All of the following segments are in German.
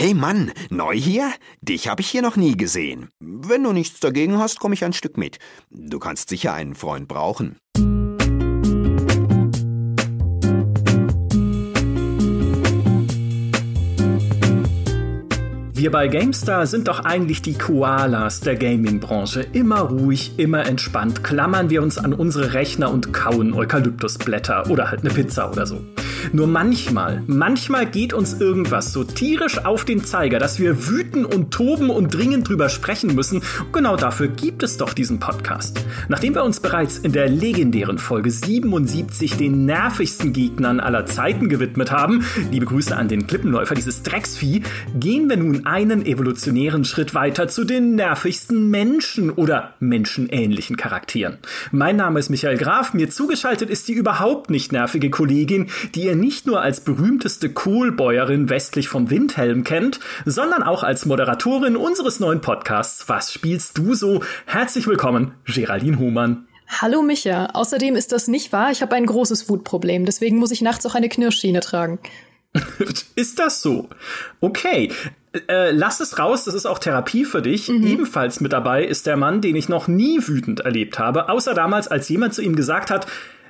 Hey Mann, neu hier? Dich habe ich hier noch nie gesehen. Wenn du nichts dagegen hast, komme ich ein Stück mit. Du kannst sicher einen Freund brauchen. Wir bei GameStar sind doch eigentlich die Koalas der Gaming-Branche. Immer ruhig, immer entspannt, klammern wir uns an unsere Rechner und kauen Eukalyptusblätter oder halt eine Pizza oder so. Nur manchmal, manchmal geht uns irgendwas so tierisch auf den Zeiger, dass wir wüten und toben und dringend drüber sprechen müssen. Genau dafür gibt es doch diesen Podcast. Nachdem wir uns bereits in der legendären Folge 77 den nervigsten Gegnern aller Zeiten gewidmet haben, liebe Grüße an den Klippenläufer, dieses Drecksvieh, gehen wir nun einen evolutionären Schritt weiter zu den nervigsten Menschen oder menschenähnlichen Charakteren. Mein Name ist Michael Graf, mir zugeschaltet ist die überhaupt nicht nervige Kollegin, die ihr nicht nur als berühmteste Coolbäuerin westlich vom Windhelm kennt, sondern auch als Moderatorin unseres neuen Podcasts Was spielst du so? Herzlich willkommen, Geraldine Hohmann. Hallo Micha. Außerdem ist das nicht wahr. Ich habe ein großes Wutproblem. Deswegen muss ich nachts auch eine Knirschschiene tragen. ist das so? Okay. Äh, lass es raus, das ist auch Therapie für dich. Mhm. Ebenfalls mit dabei ist der Mann, den ich noch nie wütend erlebt habe, außer damals, als jemand zu ihm gesagt hat,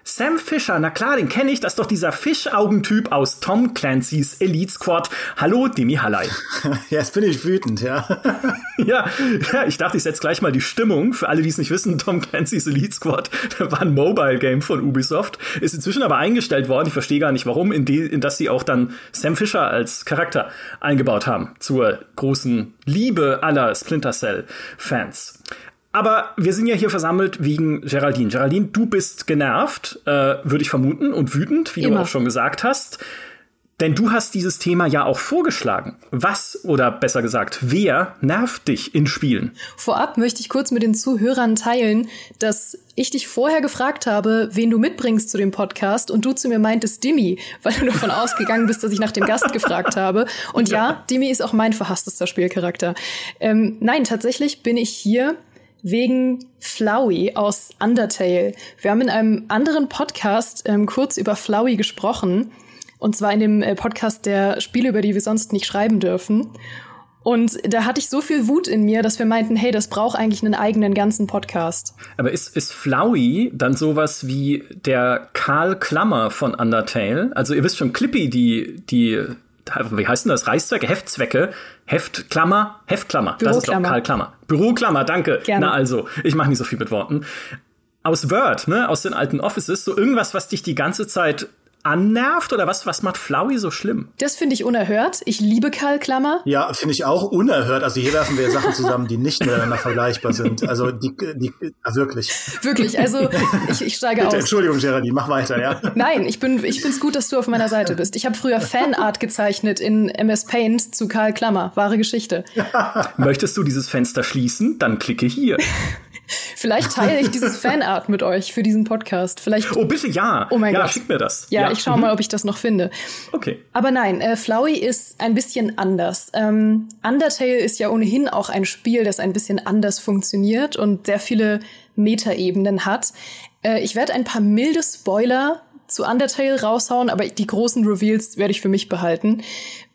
Sam Fisher, na klar, den kenne ich. Das ist doch dieser Fischaugentyp aus Tom Clancy's Elite Squad. Hallo, Demi Hallei. Jetzt bin ich wütend, ja. ja, ja, ich dachte, ich setze gleich mal die Stimmung. Für alle, die es nicht wissen, Tom Clancy's Elite Squad war ein Mobile-Game von Ubisoft. Ist inzwischen aber eingestellt worden. Ich verstehe gar nicht, warum, in, die, in das sie auch dann Sam Fisher als Charakter eingebaut haben. Zur großen Liebe aller Splinter Cell-Fans. Aber wir sind ja hier versammelt wegen Geraldine. Geraldine, du bist genervt, äh, würde ich vermuten, und wütend, wie Immer. du auch schon gesagt hast. Denn du hast dieses Thema ja auch vorgeschlagen. Was oder besser gesagt, wer nervt dich in Spielen? Vorab möchte ich kurz mit den Zuhörern teilen, dass ich dich vorher gefragt habe, wen du mitbringst zu dem Podcast und du zu mir meintest Dimi, weil du davon ausgegangen bist, dass ich nach dem Gast gefragt habe. Und ja, Dimi ist auch mein verhasstester Spielcharakter. Ähm, nein, tatsächlich bin ich hier wegen Flowey aus Undertale. Wir haben in einem anderen Podcast ähm, kurz über Flowey gesprochen. Und zwar in dem äh, Podcast der Spiele, über die wir sonst nicht schreiben dürfen. Und da hatte ich so viel Wut in mir, dass wir meinten, hey, das braucht eigentlich einen eigenen ganzen Podcast. Aber ist, ist Flowey dann sowas wie der Karl Klammer von Undertale? Also ihr wisst schon, Clippy, die, die wie heißt denn das? Reißzwecke, Heftzwecke, Heftklammer, Heftklammer. Das ist doch Karl Klammer. Büroklammer, danke. Gerne. Na also, ich mache nicht so viel mit Worten. Aus Word, ne, aus den alten Offices, so irgendwas, was dich die ganze Zeit annervt oder was, was macht Flowey so schlimm? Das finde ich unerhört. Ich liebe Karl Klammer. Ja, finde ich auch unerhört. Also hier werfen wir Sachen zusammen, die nicht miteinander vergleichbar sind. Also die, die wirklich. Wirklich, also ich, ich steige Bitte, aus. Entschuldigung, Geraldine, mach weiter, ja. Nein, ich bin, ich finde es gut, dass du auf meiner Seite bist. Ich habe früher Fanart gezeichnet in MS Paint zu Karl Klammer. Wahre Geschichte. Möchtest du dieses Fenster schließen? Dann klicke hier. Vielleicht teile ich dieses Fanart mit euch für diesen Podcast. Vielleicht. Oh, bitte ja. Oh mein ja, Gott. schick mir das. Ja, ja. ich schaue mhm. mal, ob ich das noch finde. Okay. Aber nein, äh, Flowey ist ein bisschen anders. Ähm, Undertale ist ja ohnehin auch ein Spiel, das ein bisschen anders funktioniert und sehr viele Metaebenen hat. Äh, ich werde ein paar milde Spoiler zu Undertale raushauen, aber die großen Reveals werde ich für mich behalten.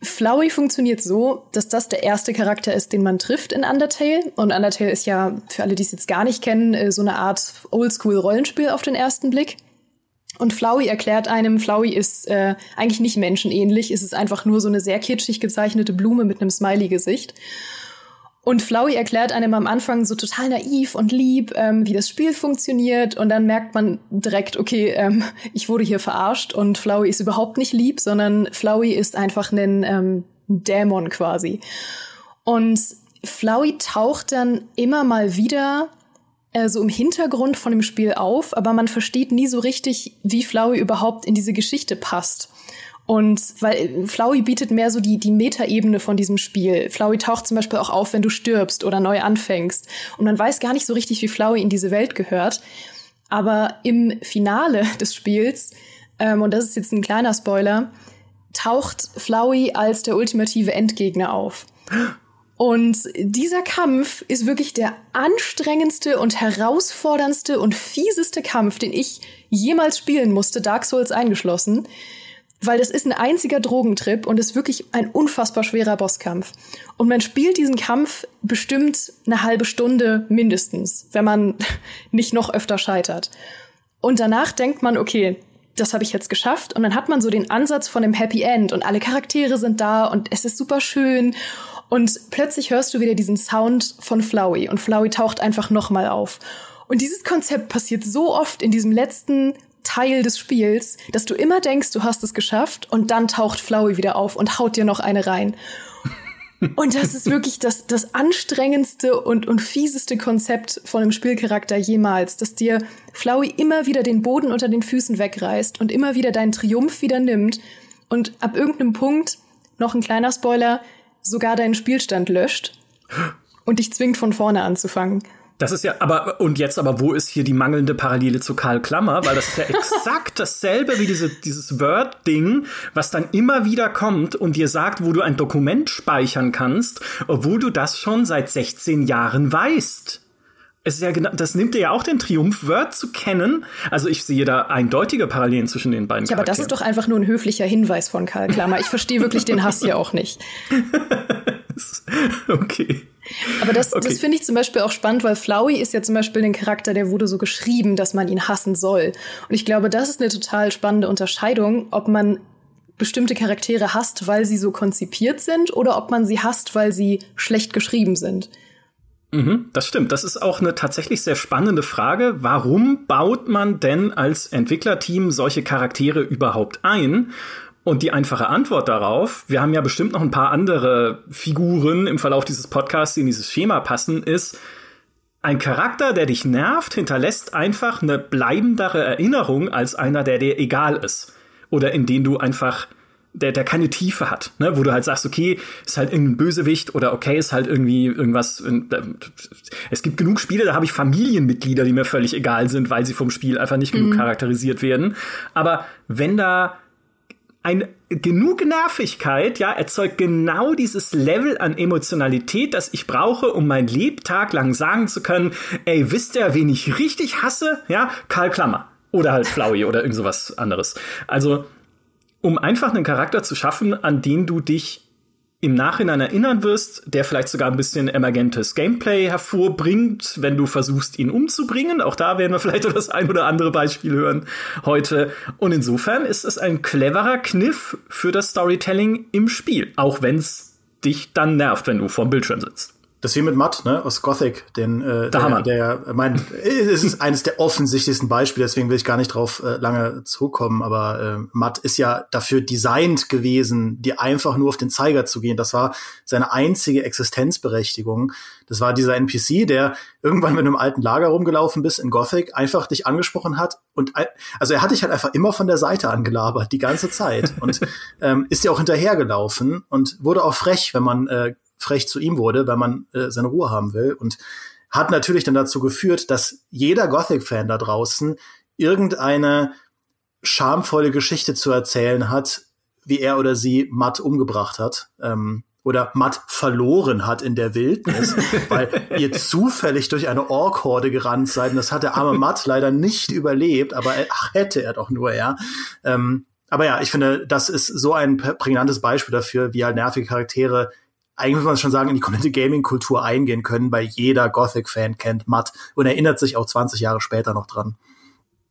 Flowey funktioniert so, dass das der erste Charakter ist, den man trifft in Undertale. Und Undertale ist ja, für alle, die es jetzt gar nicht kennen, äh, so eine Art Oldschool-Rollenspiel auf den ersten Blick. Und Flowey erklärt einem, Flowey ist äh, eigentlich nicht menschenähnlich, es ist einfach nur so eine sehr kitschig gezeichnete Blume mit einem Smiley-Gesicht. Und Flowey erklärt einem am Anfang so total naiv und lieb, ähm, wie das Spiel funktioniert. Und dann merkt man direkt, okay, ähm, ich wurde hier verarscht und Flowey ist überhaupt nicht lieb, sondern Flowey ist einfach ein ähm, Dämon quasi. Und Flowey taucht dann immer mal wieder äh, so im Hintergrund von dem Spiel auf, aber man versteht nie so richtig, wie Flowey überhaupt in diese Geschichte passt. Und weil Flowey bietet mehr so die, die Metaebene von diesem Spiel. Flowey taucht zum Beispiel auch auf, wenn du stirbst oder neu anfängst. Und man weiß gar nicht so richtig, wie Flowey in diese Welt gehört. Aber im Finale des Spiels, ähm, und das ist jetzt ein kleiner Spoiler, taucht Flowey als der ultimative Endgegner auf. Und dieser Kampf ist wirklich der anstrengendste und herausforderndste und fieseste Kampf, den ich jemals spielen musste, Dark Souls eingeschlossen weil das ist ein einziger Drogentrip und ist wirklich ein unfassbar schwerer Bosskampf. Und man spielt diesen Kampf bestimmt eine halbe Stunde mindestens, wenn man nicht noch öfter scheitert. Und danach denkt man, okay, das habe ich jetzt geschafft. Und dann hat man so den Ansatz von einem Happy End und alle Charaktere sind da und es ist super schön. Und plötzlich hörst du wieder diesen Sound von Flowey und Flowey taucht einfach nochmal auf. Und dieses Konzept passiert so oft in diesem letzten Teil des Spiels, dass du immer denkst, du hast es geschafft und dann taucht Flowey wieder auf und haut dir noch eine rein. Und das ist wirklich das, das anstrengendste und, und fieseste Konzept von einem Spielcharakter jemals, dass dir Flowey immer wieder den Boden unter den Füßen wegreißt und immer wieder deinen Triumph wieder nimmt und ab irgendeinem Punkt, noch ein kleiner Spoiler, sogar deinen Spielstand löscht und dich zwingt von vorne anzufangen. Das ist ja, aber, und jetzt aber, wo ist hier die mangelnde Parallele zu Karl Klammer? Weil das ist ja exakt dasselbe wie diese, dieses Word-Ding, was dann immer wieder kommt und dir sagt, wo du ein Dokument speichern kannst, obwohl du das schon seit 16 Jahren weißt. Es ist ja genau, das nimmt dir ja auch den Triumph, Word zu kennen. Also ich sehe da eindeutige Parallelen zwischen den beiden. Ja, aber das ist doch einfach nur ein höflicher Hinweis von Karl Klammer. Ich verstehe wirklich den Hass hier auch nicht. okay. Aber das, okay. das finde ich zum Beispiel auch spannend, weil Flowey ist ja zum Beispiel ein Charakter, der wurde so geschrieben, dass man ihn hassen soll. Und ich glaube, das ist eine total spannende Unterscheidung, ob man bestimmte Charaktere hasst, weil sie so konzipiert sind, oder ob man sie hasst, weil sie schlecht geschrieben sind. Mhm, das stimmt. Das ist auch eine tatsächlich sehr spannende Frage. Warum baut man denn als Entwicklerteam solche Charaktere überhaupt ein? Und die einfache Antwort darauf, wir haben ja bestimmt noch ein paar andere Figuren im Verlauf dieses Podcasts, die in dieses Schema passen, ist, ein Charakter, der dich nervt, hinterlässt einfach eine bleibendere Erinnerung als einer, der dir egal ist. Oder in den du einfach, der, der keine Tiefe hat, ne? wo du halt sagst, okay, ist halt irgendein Bösewicht oder okay, ist halt irgendwie irgendwas. Es gibt genug Spiele, da habe ich Familienmitglieder, die mir völlig egal sind, weil sie vom Spiel einfach nicht genug mhm. charakterisiert werden. Aber wenn da ein genug Nervigkeit, ja, erzeugt genau dieses Level an Emotionalität, das ich brauche, um mein Lebtag lang sagen zu können, ey, wisst ihr, wen ich richtig hasse? Ja, Karl Klammer. Oder halt Flowey oder irgend sowas anderes. Also, um einfach einen Charakter zu schaffen, an den du dich im Nachhinein erinnern wirst, der vielleicht sogar ein bisschen emergentes Gameplay hervorbringt, wenn du versuchst, ihn umzubringen. Auch da werden wir vielleicht das ein oder andere Beispiel hören heute. Und insofern ist es ein cleverer Kniff für das Storytelling im Spiel, auch wenn es dich dann nervt, wenn du vorm Bildschirm sitzt. Das wie mit Matt, ne, aus Gothic, den, äh, der, der, mein, es ist eines der offensichtlichsten Beispiele, deswegen will ich gar nicht drauf äh, lange zurückkommen, aber äh, Matt ist ja dafür designt gewesen, dir einfach nur auf den Zeiger zu gehen. Das war seine einzige Existenzberechtigung. Das war dieser NPC, der irgendwann mit einem alten Lager rumgelaufen bist in Gothic, einfach dich angesprochen hat und also er hat dich halt einfach immer von der Seite angelabert, die ganze Zeit und ähm, ist dir auch hinterhergelaufen und wurde auch frech, wenn man äh, frech zu ihm wurde, weil man äh, seine Ruhe haben will. Und hat natürlich dann dazu geführt, dass jeder Gothic-Fan da draußen irgendeine schamvolle Geschichte zu erzählen hat, wie er oder sie Matt umgebracht hat. Ähm, oder Matt verloren hat in der Wildnis, weil ihr zufällig durch eine Ork-Horde gerannt seid. Und das hat der arme Matt leider nicht überlebt, aber ach, hätte er doch nur, ja. Ähm, aber ja, ich finde, das ist so ein prägnantes Beispiel dafür, wie halt nervige Charaktere eigentlich muss man schon sagen, in die komplette Gaming-Kultur eingehen können, weil jeder Gothic-Fan kennt Matt und erinnert sich auch 20 Jahre später noch dran.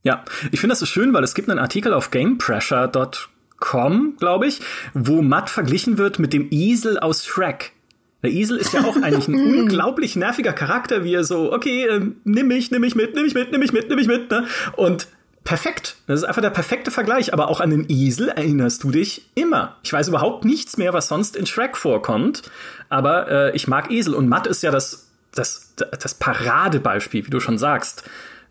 Ja, ich finde das so schön, weil es gibt einen Artikel auf GamePressure.com, glaube ich, wo Matt verglichen wird mit dem Esel aus Shrek. Der Esel ist ja auch eigentlich ein unglaublich nerviger Charakter, wie er so, okay, äh, nimm mich, nimm mich mit, nimm mich mit, nimm mich mit, nimm mich mit, ne? Und perfekt. Das ist einfach der perfekte Vergleich. Aber auch an den Esel erinnerst du dich immer. Ich weiß überhaupt nichts mehr, was sonst in Shrek vorkommt. Aber äh, ich mag Esel. Und Matt ist ja das, das, das Paradebeispiel, wie du schon sagst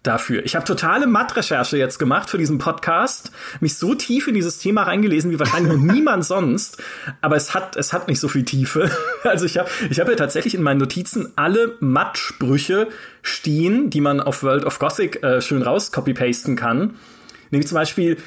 dafür. Ich habe totale Matt-Recherche jetzt gemacht für diesen Podcast, mich so tief in dieses Thema reingelesen wie wahrscheinlich noch niemand sonst, aber es hat es hat nicht so viel Tiefe. Also ich habe ich habe ja tatsächlich in meinen Notizen alle Matt-Sprüche stehen, die man auf World of Gothic äh, schön raus copy-pasten kann. Nämlich zum Beispiel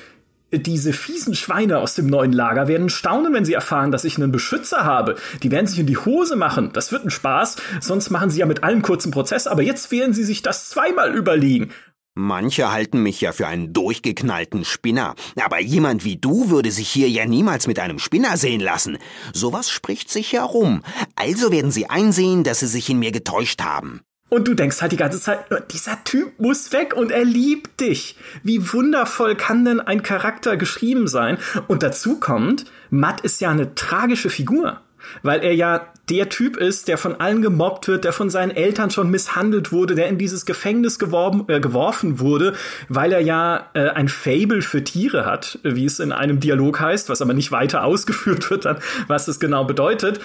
diese fiesen Schweine aus dem neuen Lager werden staunen, wenn sie erfahren, dass ich einen Beschützer habe. Die werden sich in die Hose machen. Das wird ein Spaß. Sonst machen sie ja mit allen kurzen Prozess. Aber jetzt werden sie sich das zweimal überlegen. Manche halten mich ja für einen durchgeknallten Spinner, aber jemand wie du würde sich hier ja niemals mit einem Spinner sehen lassen. Sowas spricht sich herum. Also werden sie einsehen, dass sie sich in mir getäuscht haben. Und du denkst halt die ganze Zeit, äh, dieser Typ muss weg und er liebt dich. Wie wundervoll kann denn ein Charakter geschrieben sein? Und dazu kommt, Matt ist ja eine tragische Figur weil er ja der Typ ist, der von allen gemobbt wird, der von seinen Eltern schon misshandelt wurde, der in dieses Gefängnis geworben, äh, geworfen wurde, weil er ja äh, ein Fable für Tiere hat, wie es in einem Dialog heißt, was aber nicht weiter ausgeführt wird, dann, was es genau bedeutet.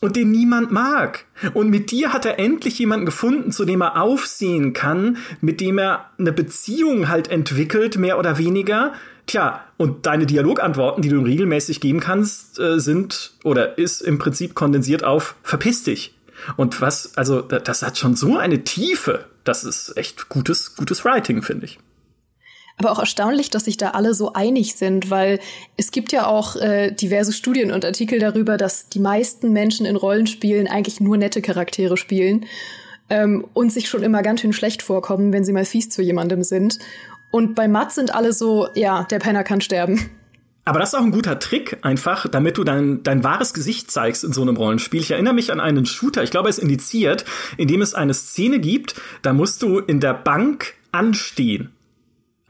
Und den niemand mag. Und mit dir hat er endlich jemanden gefunden, zu dem er aufsehen kann, mit dem er eine Beziehung halt entwickelt, mehr oder weniger Tja, und deine Dialogantworten, die du regelmäßig geben kannst, äh, sind oder ist im Prinzip kondensiert auf verpiss dich. Und was, also das hat schon so eine Tiefe. Das ist echt gutes, gutes Writing, finde ich. Aber auch erstaunlich, dass sich da alle so einig sind, weil es gibt ja auch äh, diverse Studien und Artikel darüber, dass die meisten Menschen in Rollenspielen eigentlich nur nette Charaktere spielen ähm, und sich schon immer ganz schön schlecht vorkommen, wenn sie mal fies zu jemandem sind. Und bei Matt sind alle so, ja, der Penner kann sterben. Aber das ist auch ein guter Trick, einfach, damit du dein, dein wahres Gesicht zeigst in so einem Rollenspiel. Ich erinnere mich an einen Shooter, ich glaube, er ist indiziert, in dem es eine Szene gibt, da musst du in der Bank anstehen.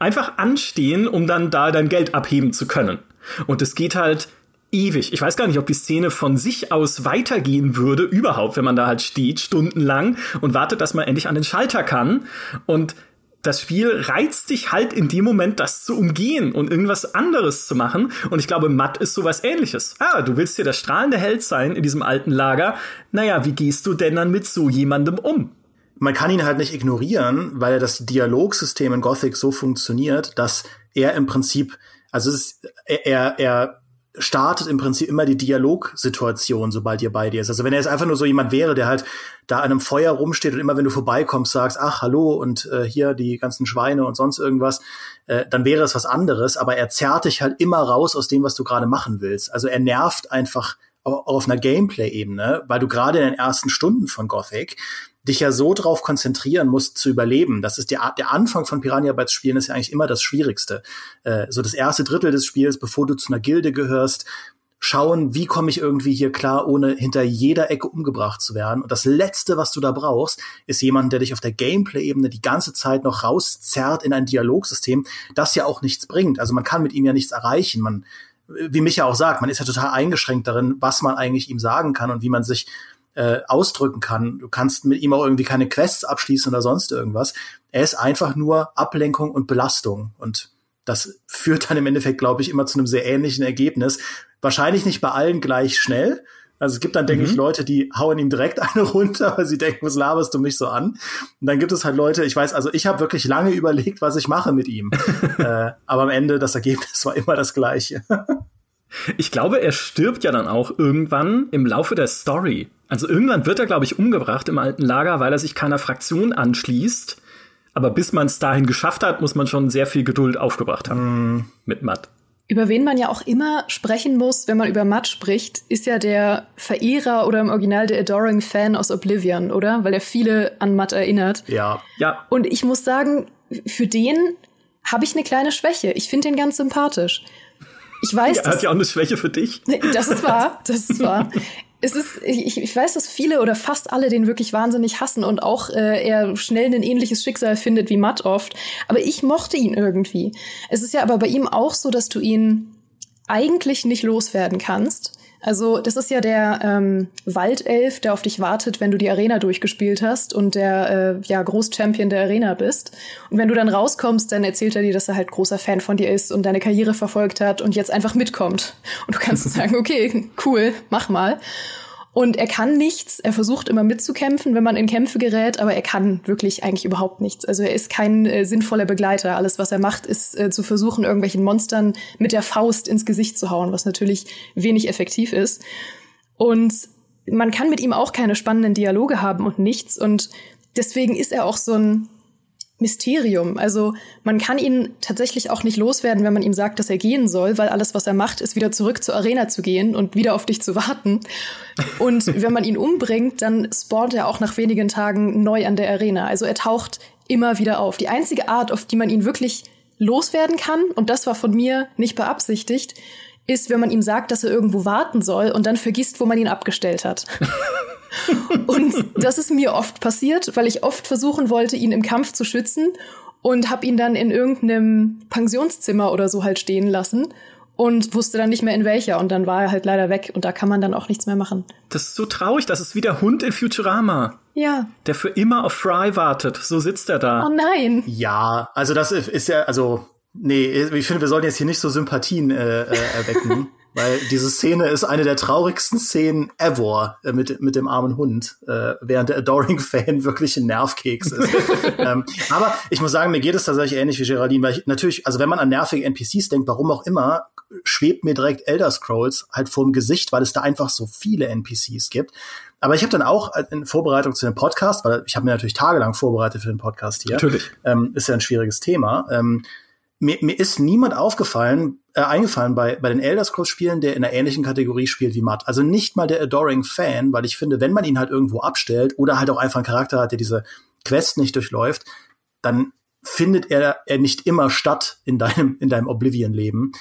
Einfach anstehen, um dann da dein Geld abheben zu können. Und es geht halt ewig. Ich weiß gar nicht, ob die Szene von sich aus weitergehen würde, überhaupt, wenn man da halt steht, stundenlang und wartet, dass man endlich an den Schalter kann. Und das Spiel reizt dich halt in dem Moment, das zu umgehen und irgendwas anderes zu machen. Und ich glaube, Matt ist sowas ähnliches. Ah, du willst hier der strahlende Held sein in diesem alten Lager. Naja, wie gehst du denn dann mit so jemandem um? Man kann ihn halt nicht ignorieren, weil das Dialogsystem in Gothic so funktioniert, dass er im Prinzip, also ist, er, er startet im Prinzip immer die Dialogsituation, sobald ihr bei dir ist. Also wenn er jetzt einfach nur so jemand wäre, der halt da an einem Feuer rumsteht und immer wenn du vorbeikommst sagst, ach hallo und äh, hier die ganzen Schweine und sonst irgendwas, äh, dann wäre es was anderes. Aber er zerrt dich halt immer raus aus dem, was du gerade machen willst. Also er nervt einfach auf einer Gameplay-Ebene, weil du gerade in den ersten Stunden von Gothic dich ja so drauf konzentrieren musst zu überleben. Das ist der, der Anfang von Piranha Bytes Spielen ist ja eigentlich immer das Schwierigste. Äh, so das erste Drittel des Spiels, bevor du zu einer Gilde gehörst, schauen, wie komme ich irgendwie hier klar, ohne hinter jeder Ecke umgebracht zu werden. Und das Letzte, was du da brauchst, ist jemand, der dich auf der Gameplay-Ebene die ganze Zeit noch rauszerrt in ein Dialogsystem, das ja auch nichts bringt. Also man kann mit ihm ja nichts erreichen. Man, wie Micha auch sagt, man ist ja total eingeschränkt darin, was man eigentlich ihm sagen kann und wie man sich äh, ausdrücken kann. Du kannst mit ihm auch irgendwie keine Quests abschließen oder sonst irgendwas. Er ist einfach nur Ablenkung und Belastung. Und das führt dann im Endeffekt, glaube ich, immer zu einem sehr ähnlichen Ergebnis. Wahrscheinlich nicht bei allen gleich schnell. Also es gibt dann, denke mhm. ich, Leute, die hauen ihm direkt eine runter, weil sie denken, was laberst du mich so an? Und dann gibt es halt Leute, ich weiß, also ich habe wirklich lange überlegt, was ich mache mit ihm. äh, aber am Ende, das Ergebnis war immer das gleiche. Ich glaube, er stirbt ja dann auch irgendwann im Laufe der Story. Also irgendwann wird er, glaube ich, umgebracht im alten Lager, weil er sich keiner Fraktion anschließt. Aber bis man es dahin geschafft hat, muss man schon sehr viel Geduld aufgebracht haben mm. mit Matt. Über wen man ja auch immer sprechen muss, wenn man über Matt spricht, ist ja der Verehrer oder im Original der Adoring Fan aus Oblivion, oder? Weil er viele an Matt erinnert. Ja. Ja. Und ich muss sagen, für den habe ich eine kleine Schwäche. Ich finde den ganz sympathisch. Ich weiß. Er hat ja auch eine Schwäche für dich. Das ist wahr. Das ist wahr es ist, ich, ich weiß, dass viele oder fast alle den wirklich wahnsinnig hassen und auch äh, er schnell ein ähnliches Schicksal findet wie Matt oft. Aber ich mochte ihn irgendwie. Es ist ja aber bei ihm auch so, dass du ihn eigentlich nicht loswerden kannst. Also das ist ja der ähm, Waldelf, der auf dich wartet, wenn du die Arena durchgespielt hast und der äh, ja Großchampion der Arena bist. Und wenn du dann rauskommst, dann erzählt er dir, dass er halt großer Fan von dir ist und deine Karriere verfolgt hat und jetzt einfach mitkommt. Und du kannst sagen, okay, cool, mach mal. Und er kann nichts. Er versucht immer mitzukämpfen, wenn man in Kämpfe gerät, aber er kann wirklich eigentlich überhaupt nichts. Also er ist kein äh, sinnvoller Begleiter. Alles, was er macht, ist äh, zu versuchen, irgendwelchen Monstern mit der Faust ins Gesicht zu hauen, was natürlich wenig effektiv ist. Und man kann mit ihm auch keine spannenden Dialoge haben und nichts. Und deswegen ist er auch so ein Mysterium. Also man kann ihn tatsächlich auch nicht loswerden, wenn man ihm sagt, dass er gehen soll, weil alles, was er macht, ist wieder zurück zur Arena zu gehen und wieder auf dich zu warten. Und wenn man ihn umbringt, dann spawnt er auch nach wenigen Tagen neu an der Arena. Also er taucht immer wieder auf. Die einzige Art, auf die man ihn wirklich loswerden kann, und das war von mir nicht beabsichtigt, ist, wenn man ihm sagt, dass er irgendwo warten soll und dann vergisst, wo man ihn abgestellt hat. und das ist mir oft passiert, weil ich oft versuchen wollte, ihn im Kampf zu schützen und habe ihn dann in irgendeinem Pensionszimmer oder so halt stehen lassen und wusste dann nicht mehr in welcher und dann war er halt leider weg und da kann man dann auch nichts mehr machen. Das ist so traurig, das ist wie der Hund in Futurama. Ja. Der für immer auf Fry wartet. So sitzt er da. Oh nein. Ja, also das ist ja, also Nee, ich finde, wir sollten jetzt hier nicht so Sympathien äh, äh, erwecken, weil diese Szene ist eine der traurigsten Szenen ever äh, mit, mit dem armen Hund, äh, während der Adoring-Fan wirklich ein Nervkeks ist. ähm, aber ich muss sagen, mir geht es tatsächlich ähnlich wie Geraldine, weil ich natürlich, also wenn man an nervige NPCs denkt, warum auch immer, schwebt mir direkt Elder Scrolls halt vorm Gesicht, weil es da einfach so viele NPCs gibt. Aber ich habe dann auch in Vorbereitung zu dem Podcast, weil ich habe mir natürlich tagelang vorbereitet für den Podcast hier. Natürlich. Ähm, ist ja ein schwieriges Thema. Ähm, mir, mir ist niemand aufgefallen, äh, eingefallen bei, bei den Elder Scrolls Spielen, der in einer ähnlichen Kategorie spielt wie Matt. Also nicht mal der Adoring Fan, weil ich finde, wenn man ihn halt irgendwo abstellt oder halt auch einfach einen Charakter hat, der diese Quest nicht durchläuft, dann findet er, er nicht immer statt in deinem, in deinem Oblivion-Leben.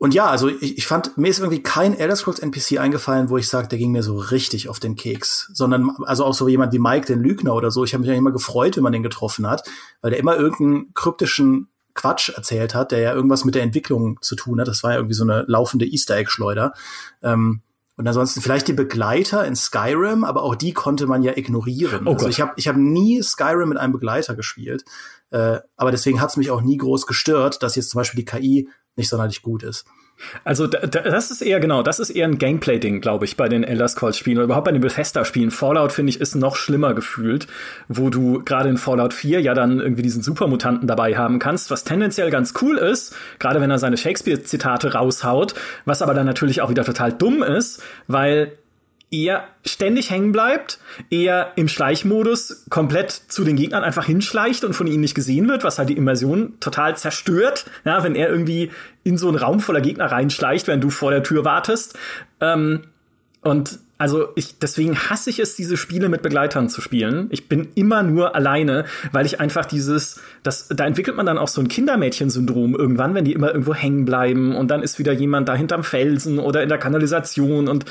Und ja, also ich, ich fand, mir ist irgendwie kein Elder Scrolls NPC eingefallen, wo ich sage, der ging mir so richtig auf den Keks. Sondern also auch so jemand wie Mike, den Lügner oder so. Ich habe mich ja immer gefreut, wenn man den getroffen hat, weil der immer irgendeinen kryptischen Quatsch erzählt hat, der ja irgendwas mit der Entwicklung zu tun hat. Das war ja irgendwie so eine laufende Easter Egg-Schleuder. Ähm, und ansonsten vielleicht die Begleiter in Skyrim, aber auch die konnte man ja ignorieren. Oh also ich habe ich hab nie Skyrim mit einem Begleiter gespielt. Äh, aber deswegen hat es mich auch nie groß gestört, dass jetzt zum Beispiel die KI nicht sonderlich gut ist. Also das ist eher genau, das ist eher ein Gameplay-Ding, glaube ich, bei den Elder Scrolls-Spielen oder überhaupt bei den Bethesda-Spielen. Fallout finde ich ist noch schlimmer gefühlt, wo du gerade in Fallout 4 ja dann irgendwie diesen Supermutanten dabei haben kannst, was tendenziell ganz cool ist, gerade wenn er seine Shakespeare-Zitate raushaut, was aber dann natürlich auch wieder total dumm ist, weil eher ständig hängen bleibt, eher im Schleichmodus komplett zu den Gegnern einfach hinschleicht und von ihnen nicht gesehen wird, was halt die Immersion total zerstört, ja, wenn er irgendwie in so einen Raum voller Gegner reinschleicht, während du vor der Tür wartest. Ähm, und also ich, deswegen hasse ich es, diese Spiele mit Begleitern zu spielen. Ich bin immer nur alleine, weil ich einfach dieses, das, da entwickelt man dann auch so ein Kindermädchen-Syndrom irgendwann, wenn die immer irgendwo hängen bleiben und dann ist wieder jemand da hinterm Felsen oder in der Kanalisation und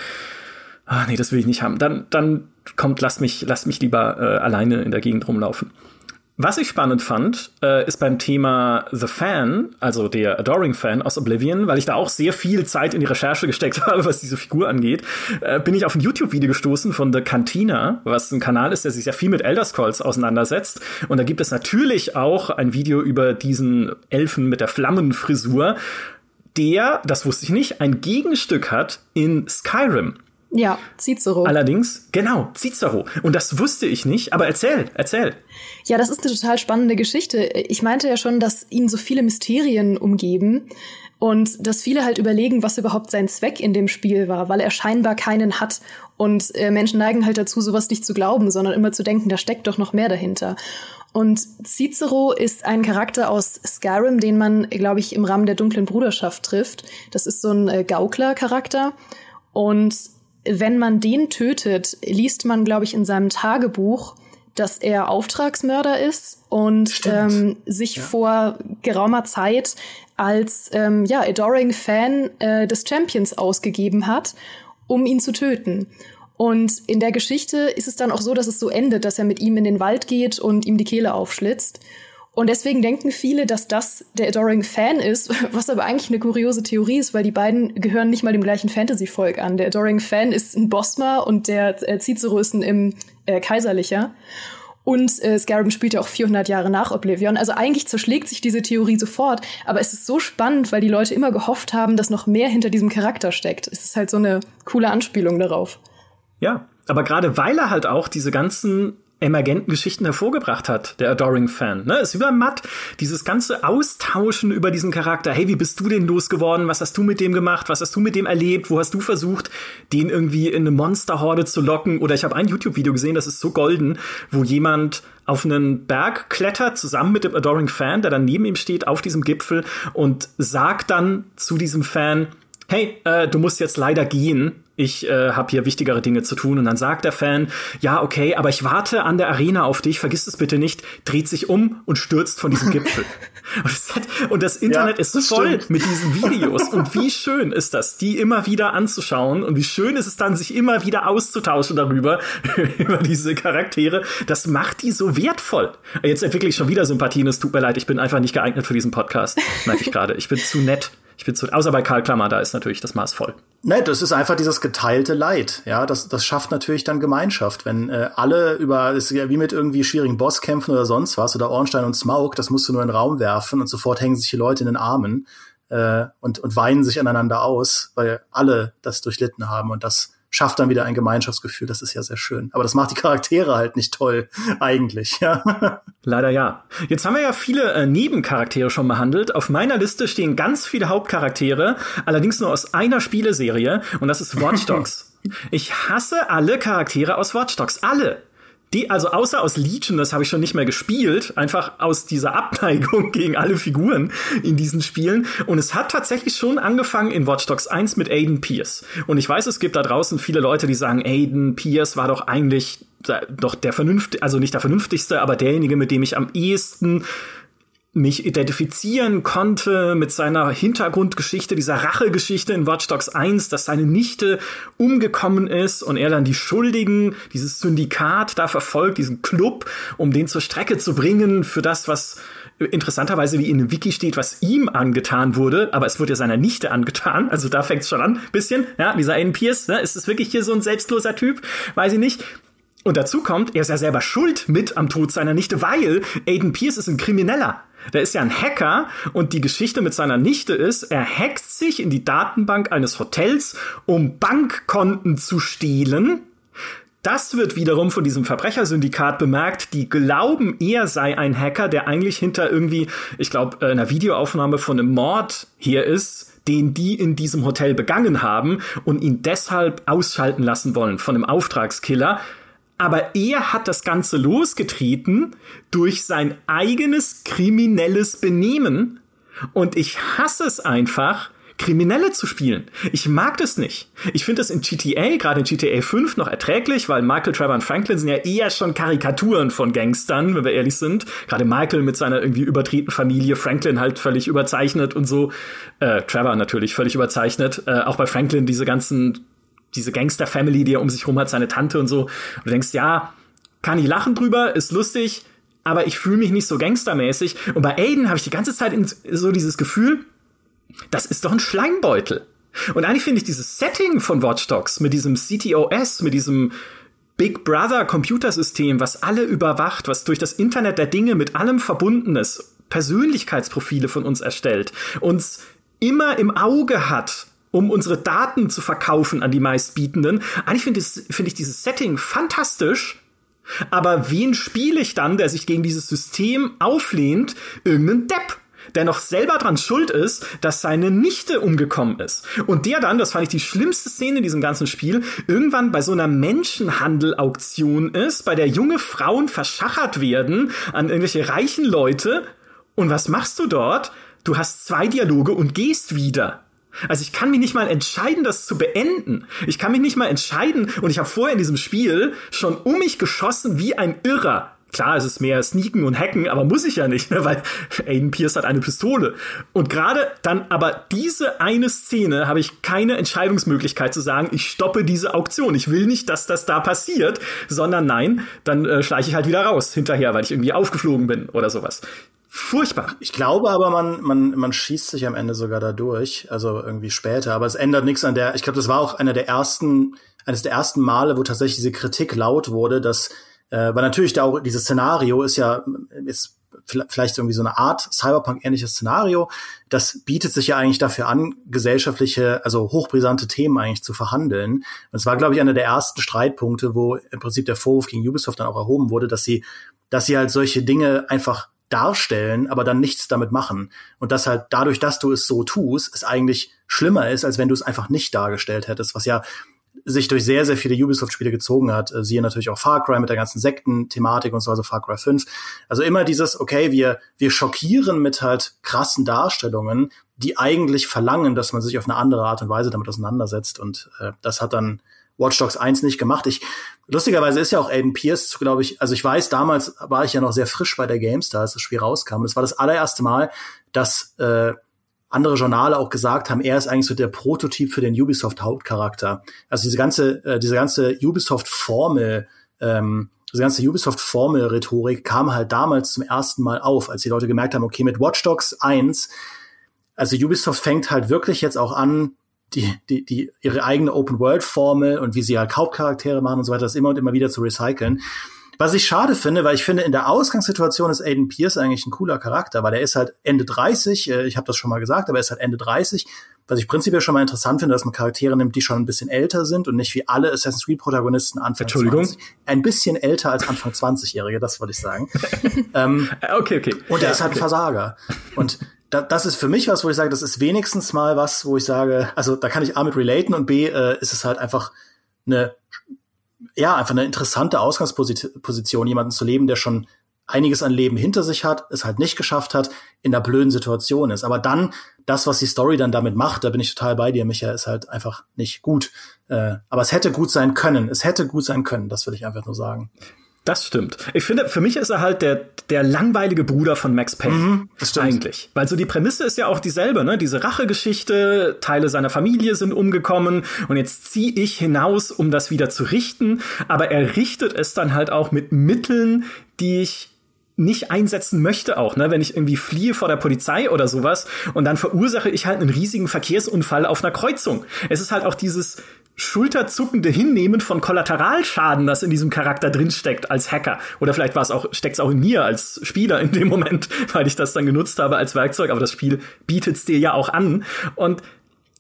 ah, nee, das will ich nicht haben. Dann, dann kommt, lass mich, lass mich lieber äh, alleine in der Gegend rumlaufen. Was ich spannend fand, äh, ist beim Thema The Fan, also der Adoring Fan aus Oblivion, weil ich da auch sehr viel Zeit in die Recherche gesteckt habe, was diese Figur angeht, äh, bin ich auf ein YouTube-Video gestoßen von The Cantina, was ein Kanal ist, der sich sehr viel mit Elder Scrolls auseinandersetzt. Und da gibt es natürlich auch ein Video über diesen Elfen mit der Flammenfrisur, der, das wusste ich nicht, ein Gegenstück hat in Skyrim. Ja, Cicero. Allerdings, genau, Cicero. Und das wusste ich nicht, aber erzähl, erzähl. Ja, das ist eine total spannende Geschichte. Ich meinte ja schon, dass ihn so viele Mysterien umgeben und dass viele halt überlegen, was überhaupt sein Zweck in dem Spiel war, weil er scheinbar keinen hat. Und äh, Menschen neigen halt dazu, sowas nicht zu glauben, sondern immer zu denken, da steckt doch noch mehr dahinter. Und Cicero ist ein Charakter aus Skyrim, den man, glaube ich, im Rahmen der dunklen Bruderschaft trifft. Das ist so ein äh, Gaukler-Charakter. Und wenn man den tötet, liest man, glaube ich, in seinem Tagebuch, dass er Auftragsmörder ist und ähm, sich ja. vor geraumer Zeit als ähm, ja, Adoring-Fan äh, des Champions ausgegeben hat, um ihn zu töten. Und in der Geschichte ist es dann auch so, dass es so endet, dass er mit ihm in den Wald geht und ihm die Kehle aufschlitzt. Und deswegen denken viele, dass das der Adoring Fan ist, was aber eigentlich eine kuriose Theorie ist, weil die beiden gehören nicht mal dem gleichen Fantasy-Volk an. Der Adoring Fan ist ein Bosma und der äh, Cicero ist ein im, äh, Kaiserlicher. Und äh, Scarab spielt ja auch 400 Jahre nach Oblivion. Also eigentlich zerschlägt sich diese Theorie sofort. Aber es ist so spannend, weil die Leute immer gehofft haben, dass noch mehr hinter diesem Charakter steckt. Es ist halt so eine coole Anspielung darauf. Ja, aber gerade weil er halt auch diese ganzen emergenten Geschichten hervorgebracht hat, der Adoring-Fan. Ne? Ist beim Matt, dieses ganze Austauschen über diesen Charakter. Hey, wie bist du denn losgeworden? Was hast du mit dem gemacht? Was hast du mit dem erlebt? Wo hast du versucht, den irgendwie in eine Monsterhorde zu locken? Oder ich habe ein YouTube-Video gesehen, das ist so golden, wo jemand auf einen Berg klettert, zusammen mit dem Adoring-Fan, der dann neben ihm steht, auf diesem Gipfel und sagt dann zu diesem Fan, hey, äh, du musst jetzt leider gehen, ich äh, habe hier wichtigere Dinge zu tun. Und dann sagt der Fan, ja, okay, aber ich warte an der Arena auf dich, vergiss es bitte nicht, dreht sich um und stürzt von diesem Gipfel. und, das hat, und, das Internet ja, ist voll stimmt. mit diesen Videos. Und wie schön ist das, die immer wieder anzuschauen. Und wie schön ist es dann, sich immer wieder auszutauschen darüber, über diese Charaktere. Das macht die so wertvoll. Jetzt entwickle ich schon wieder Sympathien. Es tut mir leid, ich bin einfach nicht geeignet für diesen Podcast, merke ich gerade. Ich bin zu nett. Ich bin zu, außer bei Karl Klammer, da ist natürlich das Maß voll. Nein, das ist einfach dieses geteilte Leid. Ja, das, das schafft natürlich dann Gemeinschaft. Wenn äh, alle über, ist ja wie mit irgendwie schwierigen Bosskämpfen oder sonst was oder Ornstein und Smaug, das musst du nur in den Raum werfen und sofort hängen sich die Leute in den Armen äh, und, und weinen sich aneinander aus, weil alle das durchlitten haben und das schafft dann wieder ein Gemeinschaftsgefühl. Das ist ja sehr schön. Aber das macht die Charaktere halt nicht toll, eigentlich. Ja. Leider ja. Jetzt haben wir ja viele äh, Nebencharaktere schon behandelt. Auf meiner Liste stehen ganz viele Hauptcharaktere, allerdings nur aus einer Spieleserie, und das ist Watch Dogs. Ich hasse alle Charaktere aus Watch Dogs. Alle. Die, also außer aus Legion, das habe ich schon nicht mehr gespielt, einfach aus dieser Abneigung gegen alle Figuren in diesen Spielen. Und es hat tatsächlich schon angefangen in Watch Dogs 1 mit Aiden Pierce. Und ich weiß, es gibt da draußen viele Leute, die sagen, Aiden Pierce war doch eigentlich doch der vernünftig, also nicht der vernünftigste, aber derjenige, mit dem ich am ehesten mich identifizieren konnte mit seiner Hintergrundgeschichte, dieser Rachegeschichte in Watch Dogs 1, dass seine Nichte umgekommen ist und er dann die Schuldigen, dieses Syndikat da verfolgt, diesen Club, um den zur Strecke zu bringen für das, was interessanterweise wie in dem Wiki steht, was ihm angetan wurde, aber es wurde ja seiner Nichte angetan, also da fängt es schon an, bisschen, ja, dieser Aiden Pierce, ne, ist es wirklich hier so ein selbstloser Typ, weiß ich nicht. Und dazu kommt, er ist ja selber schuld mit am Tod seiner Nichte, weil Aiden Pierce ist ein Krimineller. Der ist ja ein Hacker und die Geschichte mit seiner Nichte ist, er hackt sich in die Datenbank eines Hotels, um Bankkonten zu stehlen. Das wird wiederum von diesem Verbrechersyndikat bemerkt, die glauben, er sei ein Hacker, der eigentlich hinter irgendwie, ich glaube, einer Videoaufnahme von einem Mord hier ist, den die in diesem Hotel begangen haben und ihn deshalb ausschalten lassen wollen von einem Auftragskiller. Aber er hat das Ganze losgetreten durch sein eigenes kriminelles Benehmen. Und ich hasse es einfach, Kriminelle zu spielen. Ich mag das nicht. Ich finde das in GTA, gerade in GTA 5, noch erträglich, weil Michael, Trevor und Franklin sind ja eher schon Karikaturen von Gangstern, wenn wir ehrlich sind. Gerade Michael mit seiner irgendwie übertreten Familie, Franklin halt völlig überzeichnet und so. Äh, Trevor natürlich völlig überzeichnet. Äh, auch bei Franklin diese ganzen diese Gangster-Family, die er um sich rum hat, seine Tante und so. Und du denkst, ja, kann ich lachen drüber, ist lustig, aber ich fühle mich nicht so gangstermäßig. Und bei Aiden habe ich die ganze Zeit so dieses Gefühl, das ist doch ein Schleimbeutel. Und eigentlich finde ich dieses Setting von Watch Dogs mit diesem CTOS, mit diesem Big Brother Computersystem, was alle überwacht, was durch das Internet der Dinge mit allem verbunden ist, Persönlichkeitsprofile von uns erstellt, uns immer im Auge hat, um unsere Daten zu verkaufen an die meistbietenden. Eigentlich finde find ich dieses Setting fantastisch. Aber wen spiele ich dann, der sich gegen dieses System auflehnt? Irgendeinen Depp der noch selber dran schuld ist, dass seine Nichte umgekommen ist. Und der dann, das fand ich die schlimmste Szene in diesem ganzen Spiel, irgendwann bei so einer Menschenhandel-Auktion ist, bei der junge Frauen verschachert werden an irgendwelche reichen Leute. Und was machst du dort? Du hast zwei Dialoge und gehst wieder. Also ich kann mich nicht mal entscheiden, das zu beenden. Ich kann mich nicht mal entscheiden und ich habe vorher in diesem Spiel schon um mich geschossen wie ein Irrer. Klar, es ist mehr Sneaken und Hacken, aber muss ich ja nicht, ne? weil Aiden Pierce hat eine Pistole. Und gerade dann aber diese eine Szene habe ich keine Entscheidungsmöglichkeit zu sagen, ich stoppe diese Auktion. Ich will nicht, dass das da passiert, sondern nein, dann äh, schleiche ich halt wieder raus hinterher, weil ich irgendwie aufgeflogen bin oder sowas. Furchtbar. Ich glaube aber, man, man, man schießt sich am Ende sogar dadurch, also irgendwie später. Aber es ändert nichts an der, ich glaube, das war auch einer der ersten, eines der ersten Male, wo tatsächlich diese Kritik laut wurde, dass, äh, weil natürlich da auch dieses Szenario ist ja, ist vielleicht irgendwie so eine Art Cyberpunk-ähnliches Szenario. Das bietet sich ja eigentlich dafür an, gesellschaftliche, also hochbrisante Themen eigentlich zu verhandeln. Und es war, glaube ich, einer der ersten Streitpunkte, wo im Prinzip der Vorwurf gegen Ubisoft dann auch erhoben wurde, dass sie, dass sie halt solche Dinge einfach darstellen, aber dann nichts damit machen. Und das halt dadurch, dass du es so tust, es eigentlich schlimmer ist, als wenn du es einfach nicht dargestellt hättest, was ja sich durch sehr, sehr viele Ubisoft-Spiele gezogen hat. Äh, siehe natürlich auch Far Cry mit der ganzen Sekten-Thematik und so, also Far Cry 5. Also immer dieses, okay, wir, wir schockieren mit halt krassen Darstellungen, die eigentlich verlangen, dass man sich auf eine andere Art und Weise damit auseinandersetzt. Und äh, das hat dann Watch Dogs 1 nicht gemacht. Ich, lustigerweise ist ja auch Aiden Pierce, glaube ich, also ich weiß, damals war ich ja noch sehr frisch bei der GameStar, als das Spiel rauskam. Das war das allererste Mal, dass äh, andere Journale auch gesagt haben, er ist eigentlich so der Prototyp für den Ubisoft-Hauptcharakter. Also diese ganze, äh, diese ganze Ubisoft-Formel, ähm, diese ganze Ubisoft-Formel-Rhetorik kam halt damals zum ersten Mal auf, als die Leute gemerkt haben, okay, mit Watch Dogs 1, also Ubisoft fängt halt wirklich jetzt auch an, die, die, die ihre eigene Open-World-Formel und wie sie halt Hauptcharaktere machen und so weiter, das immer und immer wieder zu recyceln. Was ich schade finde, weil ich finde, in der Ausgangssituation ist Aiden Pierce eigentlich ein cooler Charakter, weil er ist halt Ende 30, äh, ich habe das schon mal gesagt, aber er ist halt Ende 30, was ich prinzipiell schon mal interessant finde, dass man Charaktere nimmt, die schon ein bisschen älter sind und nicht wie alle Assassin's Creed Protagonisten Anfang Entschuldigung? 20. Ein bisschen älter als Anfang 20-Jährige, das wollte ich sagen. ähm, okay, okay. Und er ist halt okay. ein Versager. Und da, das ist für mich was, wo ich sage, das ist wenigstens mal was, wo ich sage, also da kann ich A mit relaten und B äh, ist es halt einfach eine ja, einfach eine interessante Ausgangsposition, jemanden zu leben, der schon einiges an Leben hinter sich hat, es halt nicht geschafft hat, in einer blöden Situation ist. Aber dann, das, was die Story dann damit macht, da bin ich total bei dir, Micha, ist halt einfach nicht gut. Äh, aber es hätte gut sein können. Es hätte gut sein können, das will ich einfach nur sagen. Das stimmt. Ich finde, für mich ist er halt der, der langweilige Bruder von Max Payne. Mhm, das stimmt. Eigentlich. Weil so die Prämisse ist ja auch dieselbe, ne? Diese Rachegeschichte, Teile seiner Familie sind umgekommen und jetzt ziehe ich hinaus, um das wieder zu richten. Aber er richtet es dann halt auch mit Mitteln, die ich nicht einsetzen möchte auch, ne, wenn ich irgendwie fliehe vor der Polizei oder sowas und dann verursache ich halt einen riesigen Verkehrsunfall auf einer Kreuzung. Es ist halt auch dieses schulterzuckende Hinnehmen von Kollateralschaden, das in diesem Charakter drinsteckt als Hacker. Oder vielleicht war es auch, steckt es auch in mir als Spieler in dem Moment, weil ich das dann genutzt habe als Werkzeug, aber das Spiel bietet es dir ja auch an. Und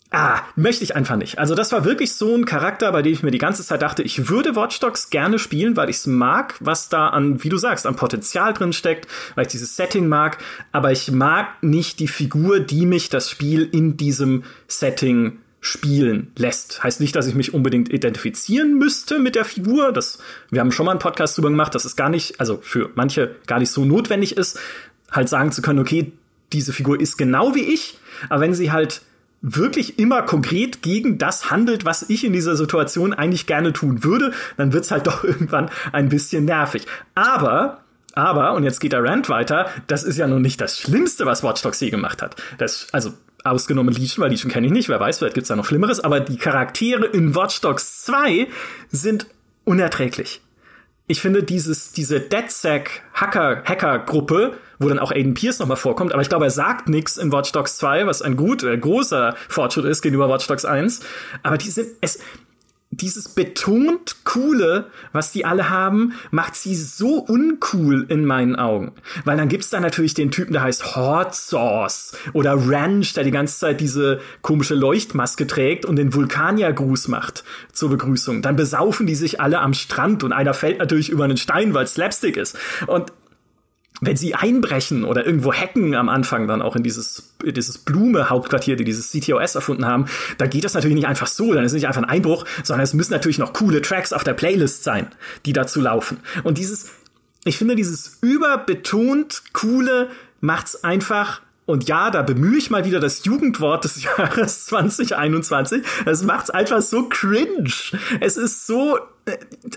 Ah, möchte ich einfach nicht. Also das war wirklich so ein Charakter, bei dem ich mir die ganze Zeit dachte, ich würde Watch Dogs gerne spielen, weil ich es mag, was da an, wie du sagst, an Potenzial drin steckt, weil ich dieses Setting mag, aber ich mag nicht die Figur, die mich das Spiel in diesem Setting spielen lässt. Heißt nicht, dass ich mich unbedingt identifizieren müsste mit der Figur. Das, wir haben schon mal einen Podcast drüber gemacht, dass es gar nicht, also für manche gar nicht so notwendig ist, halt sagen zu können, okay, diese Figur ist genau wie ich, aber wenn sie halt wirklich immer konkret gegen das handelt, was ich in dieser Situation eigentlich gerne tun würde, dann wird's halt doch irgendwann ein bisschen nervig. Aber aber, und jetzt geht der Rand weiter, das ist ja nun nicht das Schlimmste, was Watch Dogs je gemacht hat. Das, also ausgenommen Legion, weil Legion kenne ich nicht, wer weiß, vielleicht gibt's da noch Schlimmeres, aber die Charaktere in Watch Dogs 2 sind unerträglich. Ich finde dieses, diese DedSec Hacker, Hacker-Gruppe, wo dann auch Aiden Pierce nochmal vorkommt, aber ich glaube, er sagt nichts in Watch Dogs 2, was ein gut, äh, großer Fortschritt ist gegenüber Watch Dogs 1. Aber die sind, es, dieses betont coole, was die alle haben, macht sie so uncool in meinen Augen. Weil dann gibt's da natürlich den Typen, der heißt Hot Sauce oder Ranch, der die ganze Zeit diese komische Leuchtmaske trägt und den Vulkaniergruß macht zur Begrüßung. Dann besaufen die sich alle am Strand und einer fällt natürlich über einen Stein, weil Slapstick ist. Und wenn sie einbrechen oder irgendwo hacken am Anfang dann auch in dieses, dieses Blume-Hauptquartier, die dieses CTOS erfunden haben, da geht das natürlich nicht einfach so, dann ist nicht einfach ein Einbruch, sondern es müssen natürlich noch coole Tracks auf der Playlist sein, die dazu laufen. Und dieses, ich finde dieses überbetont coole macht's einfach und ja, da bemühe ich mal wieder das Jugendwort des Jahres 2021. Es macht's einfach so cringe. Es ist so,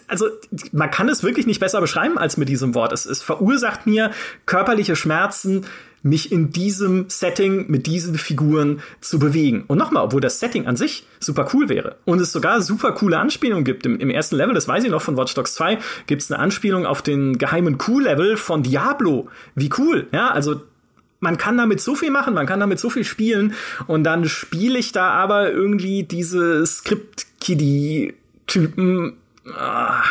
also man kann es wirklich nicht besser beschreiben als mit diesem Wort. Es, es verursacht mir körperliche Schmerzen, mich in diesem Setting mit diesen Figuren zu bewegen. Und nochmal, obwohl das Setting an sich super cool wäre und es sogar super coole Anspielungen gibt. Im, im ersten Level, das weiß ich noch von Watch Dogs 2, gibt es eine Anspielung auf den geheimen Cool-Level von Diablo. Wie cool, ja, also man kann damit so viel machen, man kann damit so viel spielen und dann spiele ich da aber irgendwie diese Script-Kiddie-Typen. Ah,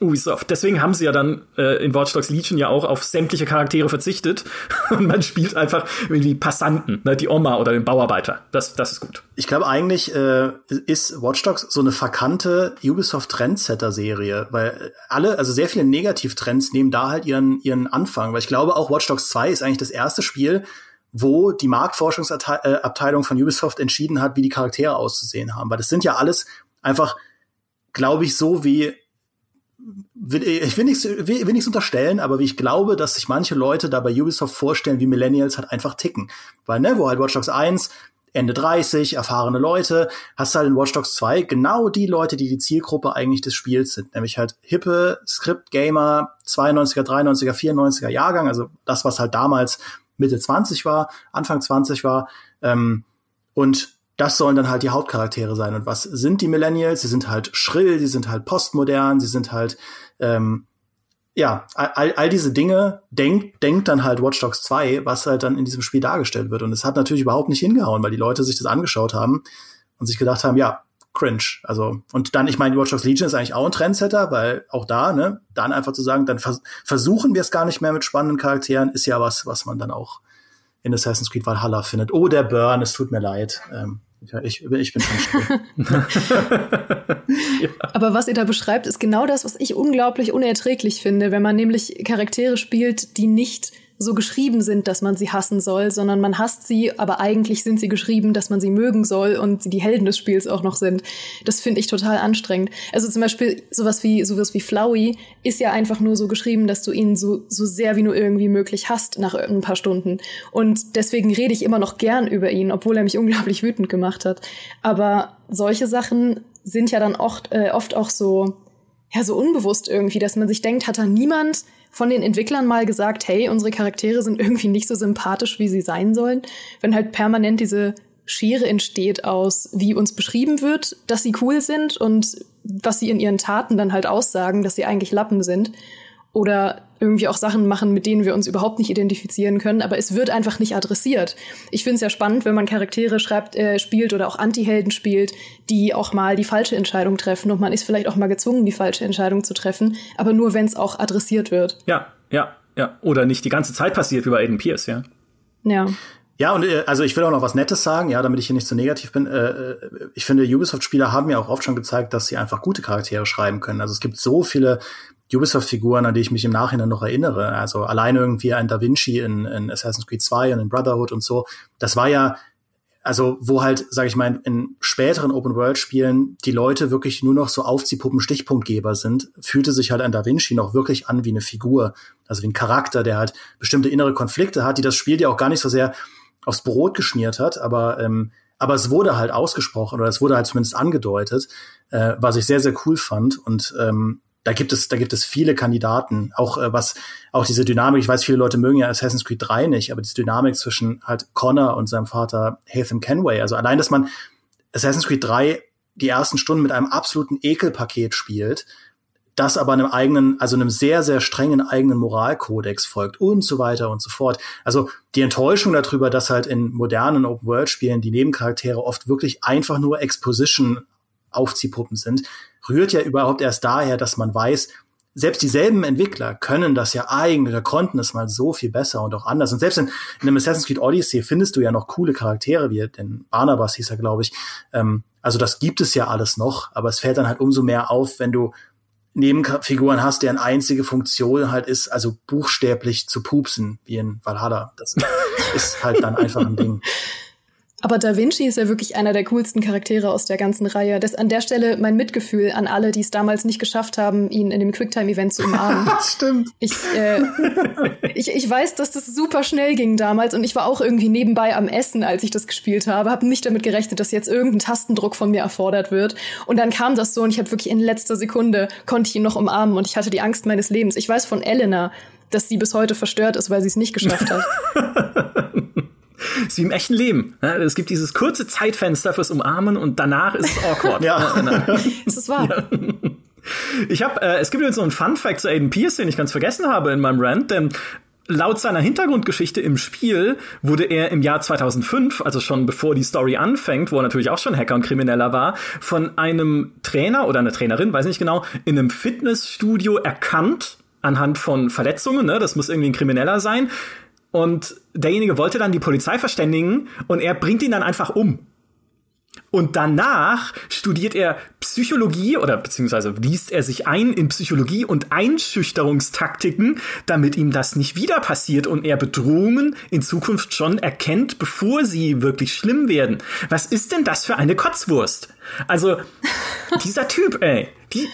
Ubisoft. Deswegen haben sie ja dann äh, in Watch Dogs Legion ja auch auf sämtliche Charaktere verzichtet und man spielt einfach irgendwie Passanten, ne, die Oma oder den Bauarbeiter. Das, das ist gut. Ich glaube eigentlich äh, ist Watch Dogs so eine verkannte Ubisoft Trendsetter Serie, weil alle, also sehr viele Negativtrends nehmen da halt ihren ihren Anfang, weil ich glaube auch Watch Dogs 2 ist eigentlich das erste Spiel, wo die Marktforschungsabteilung von Ubisoft entschieden hat, wie die Charaktere auszusehen haben, weil das sind ja alles einfach glaube ich so wie ich will nichts, will, nichts unterstellen, aber wie ich glaube, dass sich manche Leute da bei Ubisoft vorstellen, wie Millennials halt einfach ticken. Weil, ne, wo halt Watch Dogs 1 Ende 30, erfahrene Leute, hast halt in Watch Dogs 2 genau die Leute, die die Zielgruppe eigentlich des Spiels sind, nämlich halt hippe Script-Gamer, 92er, 93er, 94er Jahrgang, also das, was halt damals Mitte 20 war, Anfang 20 war, ähm, und das sollen dann halt die Hauptcharaktere sein. Und was sind die Millennials? Sie sind halt schrill, sie sind halt postmodern, sie sind halt, ähm, ja, all, all diese Dinge denkt, denkt dann halt Watch Dogs 2, was halt dann in diesem Spiel dargestellt wird. Und es hat natürlich überhaupt nicht hingehauen, weil die Leute sich das angeschaut haben und sich gedacht haben, ja, cringe. Also, und dann, ich meine, Watch Dogs Legion ist eigentlich auch ein Trendsetter, weil auch da, ne, dann einfach zu sagen, dann vers versuchen wir es gar nicht mehr mit spannenden Charakteren, ist ja was, was man dann auch in Assassin's Creed Valhalla findet. Oh, der Burn, es tut mir leid. Ähm, ich, ich bin schon still. ja. Aber was ihr da beschreibt, ist genau das, was ich unglaublich unerträglich finde, wenn man nämlich Charaktere spielt, die nicht so geschrieben sind, dass man sie hassen soll, sondern man hasst sie, aber eigentlich sind sie geschrieben, dass man sie mögen soll und sie die Helden des Spiels auch noch sind. Das finde ich total anstrengend. Also zum Beispiel sowas wie sowas wie Flowey ist ja einfach nur so geschrieben, dass du ihn so so sehr wie nur irgendwie möglich hast nach ein paar Stunden. Und deswegen rede ich immer noch gern über ihn, obwohl er mich unglaublich wütend gemacht hat. Aber solche Sachen sind ja dann oft, äh, oft auch so ja so unbewusst irgendwie, dass man sich denkt, hat da niemand von den Entwicklern mal gesagt, hey, unsere Charaktere sind irgendwie nicht so sympathisch, wie sie sein sollen, wenn halt permanent diese Schere entsteht aus, wie uns beschrieben wird, dass sie cool sind und was sie in ihren Taten dann halt aussagen, dass sie eigentlich Lappen sind. Oder irgendwie auch Sachen machen, mit denen wir uns überhaupt nicht identifizieren können, aber es wird einfach nicht adressiert. Ich finde es ja spannend, wenn man Charaktere schreibt, äh, spielt oder auch Anti-Helden spielt, die auch mal die falsche Entscheidung treffen und man ist vielleicht auch mal gezwungen, die falsche Entscheidung zu treffen, aber nur wenn es auch adressiert wird. Ja, ja, ja. Oder nicht die ganze Zeit passiert wie bei Aiden Pierce, ja. Ja. Ja, und äh, also ich will auch noch was Nettes sagen, ja, damit ich hier nicht zu so negativ bin. Äh, äh, ich finde, Ubisoft-Spieler haben ja auch oft schon gezeigt, dass sie einfach gute Charaktere schreiben können. Also es gibt so viele Ubisoft-Figuren, an die ich mich im Nachhinein noch erinnere. Also allein irgendwie ein Da Vinci in, in Assassin's Creed 2 und in Brotherhood und so. Das war ja, also wo halt, sage ich mal, in späteren Open-World-Spielen die Leute wirklich nur noch so Aufziehpuppen, Stichpunktgeber sind, fühlte sich halt ein Da Vinci noch wirklich an wie eine Figur, also wie ein Charakter, der halt bestimmte innere Konflikte hat, die das Spiel ja auch gar nicht so sehr aufs Brot geschmiert hat, aber ähm, aber es wurde halt ausgesprochen oder es wurde halt zumindest angedeutet, äh, was ich sehr sehr cool fand und ähm, da gibt es, da gibt es viele Kandidaten, auch äh, was, auch diese Dynamik, ich weiß, viele Leute mögen ja Assassin's Creed 3 nicht, aber diese Dynamik zwischen halt Connor und seinem Vater Hatham Kenway, also allein, dass man Assassin's Creed 3 die ersten Stunden mit einem absoluten Ekelpaket spielt, das aber einem eigenen, also einem sehr, sehr strengen eigenen Moralkodex folgt und so weiter und so fort. Also die Enttäuschung darüber, dass halt in modernen Open-World-Spielen die Nebencharaktere oft wirklich einfach nur Exposition Aufziehpuppen sind, rührt ja überhaupt erst daher, dass man weiß, selbst dieselben Entwickler können das ja eigentlich oder konnten es mal so viel besser und auch anders. Und selbst in, in einem Assassin's Creed Odyssey findest du ja noch coole Charaktere, wie den Barnabas hieß er, glaube ich. Ähm, also das gibt es ja alles noch, aber es fällt dann halt umso mehr auf, wenn du Nebenfiguren hast, deren einzige Funktion halt ist, also buchstäblich zu pupsen, wie in Valhalla. Das ist halt dann einfach ein Ding. Aber Da Vinci ist ja wirklich einer der coolsten Charaktere aus der ganzen Reihe. Das an der Stelle mein Mitgefühl an alle, die es damals nicht geschafft haben, ihn in dem Quicktime-Event zu umarmen. das stimmt. Ich, äh, ich, ich weiß, dass das super schnell ging damals und ich war auch irgendwie nebenbei am Essen, als ich das gespielt habe, habe nicht damit gerechnet, dass jetzt irgendein Tastendruck von mir erfordert wird. Und dann kam das so und ich habe wirklich in letzter Sekunde konnte ich ihn noch umarmen und ich hatte die Angst meines Lebens. Ich weiß von Elena, dass sie bis heute verstört ist, weil sie es nicht geschafft hat. ist wie im echten Leben. Es gibt dieses kurze Zeitfenster fürs Umarmen und danach ist es awkward. ja. ist es wahr? Ja. Ich habe, äh, es gibt jetzt so einen Fun Fact zu Aiden Pierce, den ich ganz vergessen habe in meinem Rant, denn Laut seiner Hintergrundgeschichte im Spiel wurde er im Jahr 2005, also schon bevor die Story anfängt, wo er natürlich auch schon Hacker und Krimineller war, von einem Trainer oder einer Trainerin, weiß nicht genau, in einem Fitnessstudio erkannt anhand von Verletzungen, ne, das muss irgendwie ein Krimineller sein, und derjenige wollte dann die Polizei verständigen und er bringt ihn dann einfach um. Und danach studiert er Psychologie oder beziehungsweise liest er sich ein in Psychologie und Einschüchterungstaktiken, damit ihm das nicht wieder passiert und er Bedrohungen in Zukunft schon erkennt, bevor sie wirklich schlimm werden. Was ist denn das für eine Kotzwurst? Also, dieser Typ, ey, die,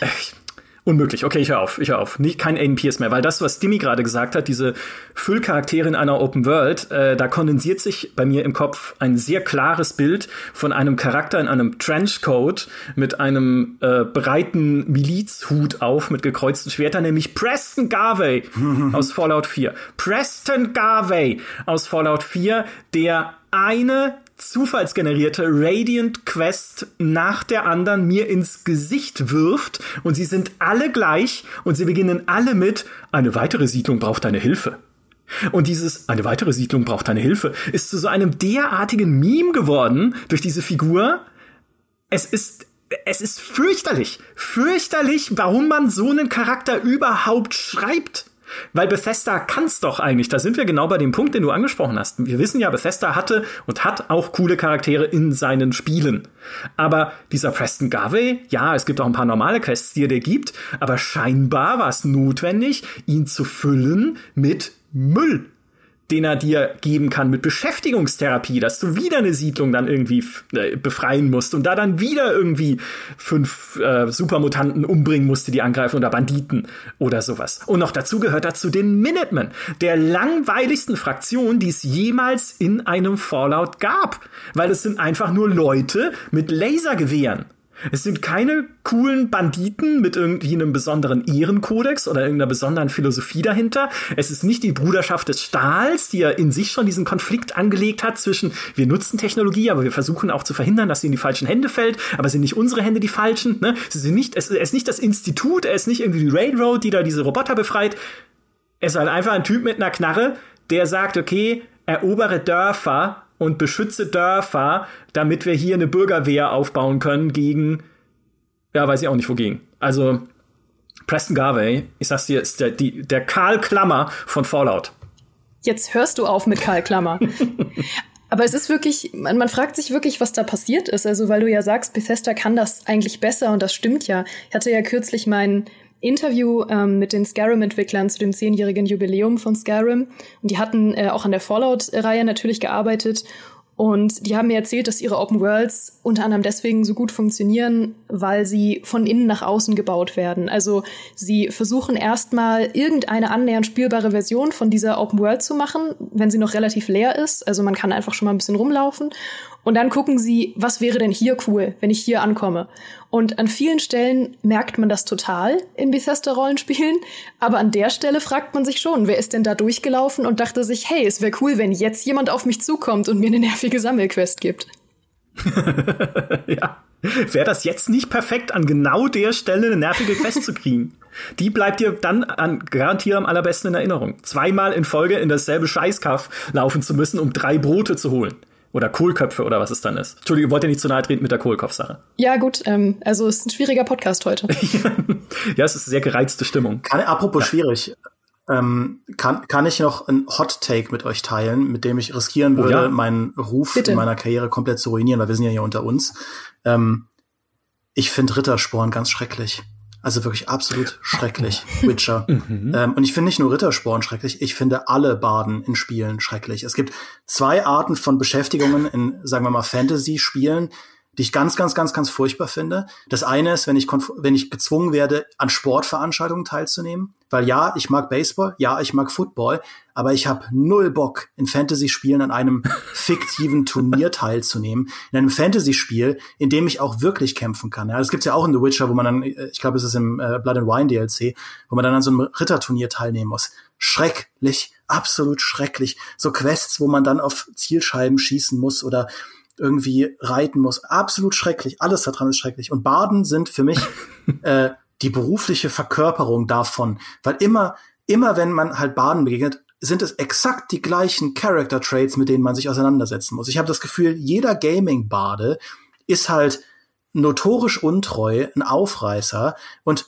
Unmöglich. Okay, ich höre auf. Ich höre auf. Nicht kein Aiden Pierce mehr, weil das, was Dimmy gerade gesagt hat, diese Füllcharaktere in einer Open World, äh, da kondensiert sich bei mir im Kopf ein sehr klares Bild von einem Charakter in einem Trenchcoat mit einem äh, breiten Milizhut auf mit gekreuzten Schwertern, nämlich Preston Garvey aus Fallout 4. Preston Garvey aus Fallout 4, der eine zufallsgenerierte Radiant Quest nach der anderen mir ins Gesicht wirft und sie sind alle gleich und sie beginnen alle mit eine weitere Siedlung braucht deine Hilfe. Und dieses eine weitere Siedlung braucht deine Hilfe ist zu so einem derartigen Meme geworden durch diese Figur. Es ist es ist fürchterlich, fürchterlich, warum man so einen Charakter überhaupt schreibt. Weil Bethesda kann's doch eigentlich. Da sind wir genau bei dem Punkt, den du angesprochen hast. Wir wissen ja, Bethesda hatte und hat auch coole Charaktere in seinen Spielen. Aber dieser Preston Garvey, ja, es gibt auch ein paar normale Quests, die er dir gibt, aber scheinbar war es notwendig, ihn zu füllen mit Müll den er dir geben kann mit Beschäftigungstherapie, dass du wieder eine Siedlung dann irgendwie äh, befreien musst und da dann wieder irgendwie fünf äh, Supermutanten umbringen musst, die angreifen oder Banditen oder sowas. Und noch dazu gehört dazu den Minutemen, der langweiligsten Fraktion, die es jemals in einem Fallout gab, weil es sind einfach nur Leute mit Lasergewehren. Es sind keine coolen Banditen mit irgendwie einem besonderen Ehrenkodex oder irgendeiner besonderen Philosophie dahinter. Es ist nicht die Bruderschaft des Stahls, die ja in sich schon diesen Konflikt angelegt hat zwischen wir nutzen Technologie, aber wir versuchen auch zu verhindern, dass sie in die falschen Hände fällt, aber sind nicht unsere Hände die falschen. Ne? Es, sind nicht, es, ist nicht das Institut, es ist nicht irgendwie die Railroad, die da diese Roboter befreit. Es ist halt einfach ein Typ mit einer Knarre, der sagt, okay, erobere Dörfer und beschütze Dörfer, damit wir hier eine Bürgerwehr aufbauen können gegen, ja, weiß ich auch nicht wogegen. Also Preston Garvey, ich sag's dir, ist der, die, der Karl Klammer von Fallout. Jetzt hörst du auf mit Karl Klammer. Aber es ist wirklich, man, man, fragt sich wirklich, was da passiert ist. Also, weil du ja sagst, Bethesda kann das eigentlich besser und das stimmt ja. Ich hatte ja kürzlich mein Interview ähm, mit den Skyrim-Entwicklern zu dem zehnjährigen Jubiläum von Skyrim. Und die hatten äh, auch an der Fallout-Reihe natürlich gearbeitet. Und die haben mir erzählt, dass ihre Open Worlds unter anderem deswegen so gut funktionieren, weil sie von innen nach außen gebaut werden. Also sie versuchen erstmal irgendeine annähernd spielbare Version von dieser Open World zu machen, wenn sie noch relativ leer ist. Also man kann einfach schon mal ein bisschen rumlaufen. Und dann gucken sie, was wäre denn hier cool, wenn ich hier ankomme. Und an vielen Stellen merkt man das total in Bethesda-Rollenspielen. Aber an der Stelle fragt man sich schon, wer ist denn da durchgelaufen und dachte sich, hey, es wäre cool, wenn jetzt jemand auf mich zukommt und mir eine nervige Sammelquest gibt. ja. Wäre das jetzt nicht perfekt, an genau der Stelle eine nervige Quest zu kriegen? Die bleibt dir dann an, garantiert am allerbesten in Erinnerung. Zweimal in Folge in dasselbe Scheißkaff laufen zu müssen, um drei Brote zu holen. Oder Kohlköpfe oder was es dann ist. Entschuldigung, wollt ihr nicht zu nahe treten mit der Kohlkopfsache? Ja, gut. Ähm, also es ist ein schwieriger Podcast heute. ja, es ist eine sehr gereizte Stimmung. Kann, apropos ja. schwierig. Ähm, kann, kann ich noch ein Hot Take mit euch teilen, mit dem ich riskieren würde, oh ja? meinen Ruf Bitte. in meiner Karriere komplett zu ruinieren, weil wir sind ja hier unter uns. Ähm, ich finde Rittersporn ganz schrecklich. Also wirklich absolut schrecklich, Witcher. Mhm. Ähm, und ich finde nicht nur Rittersporn schrecklich, ich finde alle Baden in Spielen schrecklich. Es gibt zwei Arten von Beschäftigungen in, sagen wir mal, Fantasy-Spielen, die ich ganz, ganz, ganz, ganz furchtbar finde. Das eine ist, wenn ich, wenn ich gezwungen werde, an Sportveranstaltungen teilzunehmen. Weil ja, ich mag Baseball, ja, ich mag Football, aber ich habe null Bock, in Fantasy-Spielen an einem fiktiven Turnier teilzunehmen. In einem Fantasy-Spiel, in dem ich auch wirklich kämpfen kann. Ja, das gibt's ja auch in The Witcher, wo man dann, ich glaube, es ist im äh, Blood and Wine DLC, wo man dann an so einem Ritterturnier teilnehmen muss. Schrecklich, absolut schrecklich. So Quests, wo man dann auf Zielscheiben schießen muss oder irgendwie reiten muss. Absolut schrecklich. Alles daran ist schrecklich. Und Baden sind für mich äh, die berufliche Verkörperung davon. Weil immer, immer wenn man halt Baden begegnet, sind es exakt die gleichen Character Traits, mit denen man sich auseinandersetzen muss. Ich habe das Gefühl, jeder Gaming-Bade ist halt notorisch untreu, ein Aufreißer und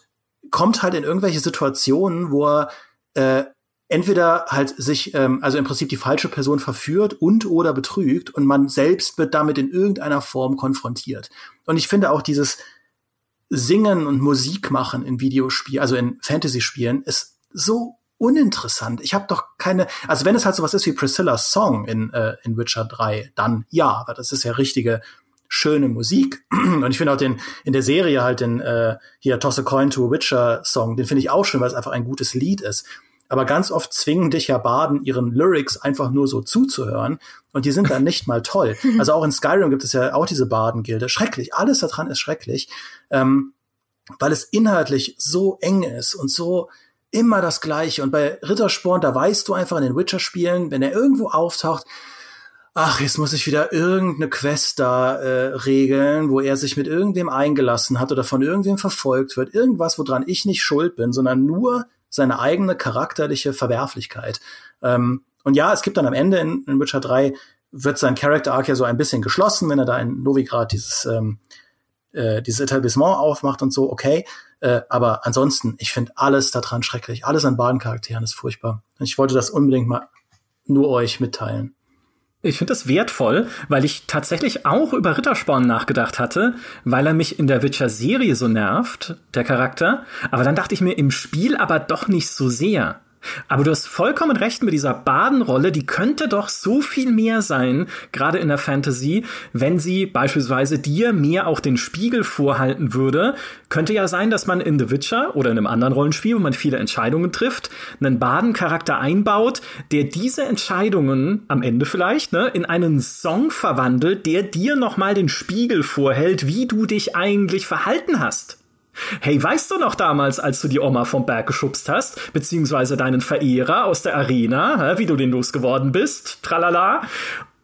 kommt halt in irgendwelche Situationen, wo er äh, entweder halt sich, ähm, also im Prinzip die falsche Person verführt und oder betrügt und man selbst wird damit in irgendeiner Form konfrontiert. Und ich finde auch dieses Singen und Musik machen in Videospielen, also in Fantasy-Spielen, ist so uninteressant. Ich habe doch keine, also wenn es halt sowas ist wie Priscilla's Song in, äh, in Witcher 3, dann ja, aber das ist ja richtige schöne Musik. Und ich finde auch den in der Serie halt den äh, hier Toss a Coin to a Witcher Song, den finde ich auch schön, weil es einfach ein gutes Lied ist. Aber ganz oft zwingen dich ja Baden, ihren Lyrics einfach nur so zuzuhören. Und die sind dann nicht mal toll. Also auch in Skyrim gibt es ja auch diese Baden-Gilde. Schrecklich. Alles daran ist schrecklich. Ähm, weil es inhaltlich so eng ist und so immer das Gleiche. Und bei Rittersporn, da weißt du einfach in den Witcher-Spielen, wenn er irgendwo auftaucht, ach, jetzt muss ich wieder irgendeine Quest da äh, regeln, wo er sich mit irgendwem eingelassen hat oder von irgendwem verfolgt wird. Irgendwas, woran ich nicht schuld bin, sondern nur seine eigene charakterliche Verwerflichkeit. Ähm, und ja, es gibt dann am Ende in, in Witcher 3 wird sein Character Arc ja so ein bisschen geschlossen, wenn er da in Novigrad dieses ähm, äh, dieses Etablissement aufmacht und so, okay. Äh, aber ansonsten, ich finde alles daran schrecklich. Alles an Badencharakteren ist furchtbar. Ich wollte das unbedingt mal nur euch mitteilen. Ich finde das wertvoll, weil ich tatsächlich auch über Rittersporn nachgedacht hatte, weil er mich in der Witcher-Serie so nervt, der Charakter. Aber dann dachte ich mir im Spiel aber doch nicht so sehr. Aber du hast vollkommen recht mit dieser Badenrolle, die könnte doch so viel mehr sein, gerade in der Fantasy, wenn sie beispielsweise dir mehr auch den Spiegel vorhalten würde. Könnte ja sein, dass man in The Witcher oder in einem anderen Rollenspiel, wo man viele Entscheidungen trifft, einen Badencharakter einbaut, der diese Entscheidungen am Ende vielleicht ne, in einen Song verwandelt, der dir nochmal den Spiegel vorhält, wie du dich eigentlich verhalten hast. Hey, weißt du noch damals, als du die Oma vom Berg geschubst hast, beziehungsweise deinen Verehrer aus der Arena, wie du den losgeworden bist, tralala?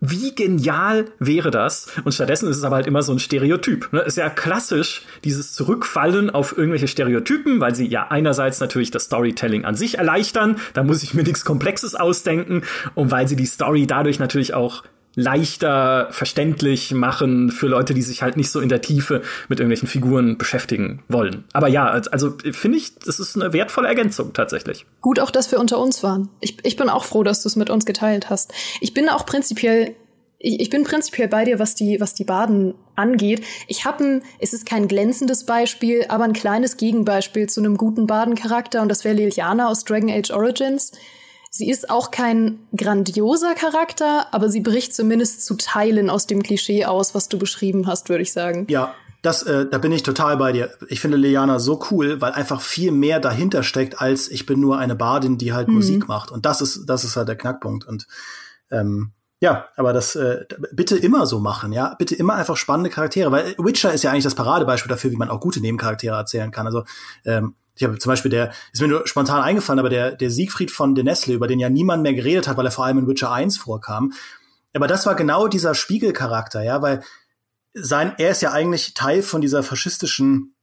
Wie genial wäre das? Und stattdessen ist es aber halt immer so ein Stereotyp. Ne? Ist ja klassisch, dieses Zurückfallen auf irgendwelche Stereotypen, weil sie ja einerseits natürlich das Storytelling an sich erleichtern, da muss ich mir nichts Komplexes ausdenken, und weil sie die Story dadurch natürlich auch leichter verständlich machen für Leute, die sich halt nicht so in der Tiefe mit irgendwelchen Figuren beschäftigen wollen. Aber ja, also finde ich, das ist eine wertvolle Ergänzung tatsächlich. Gut auch, dass wir unter uns waren. Ich, ich bin auch froh, dass du es mit uns geteilt hast. Ich bin auch prinzipiell ich, bin prinzipiell bei dir, was die, was die Baden angeht. Ich habe ein, es ist kein glänzendes Beispiel, aber ein kleines Gegenbeispiel zu einem guten Baden-Charakter und das wäre Liliana aus Dragon Age Origins. Sie ist auch kein grandioser Charakter, aber sie bricht zumindest zu Teilen aus dem Klischee aus, was du beschrieben hast, würde ich sagen. Ja, das, äh, da bin ich total bei dir. Ich finde Liana so cool, weil einfach viel mehr dahinter steckt, als ich bin nur eine Bardin, die halt mhm. Musik macht. Und das ist, das ist halt der Knackpunkt. Und ähm, ja, aber das äh, bitte immer so machen, ja. Bitte immer einfach spannende Charaktere, weil Witcher ist ja eigentlich das Paradebeispiel dafür, wie man auch gute Nebencharaktere erzählen kann. Also ähm, ich habe zum Beispiel der, ist mir nur spontan eingefallen, aber der, der Siegfried von de Nestle, über den ja niemand mehr geredet hat, weil er vor allem in Witcher 1 vorkam. Aber das war genau dieser Spiegelcharakter, ja, weil sein, er ist ja eigentlich Teil von dieser faschistischen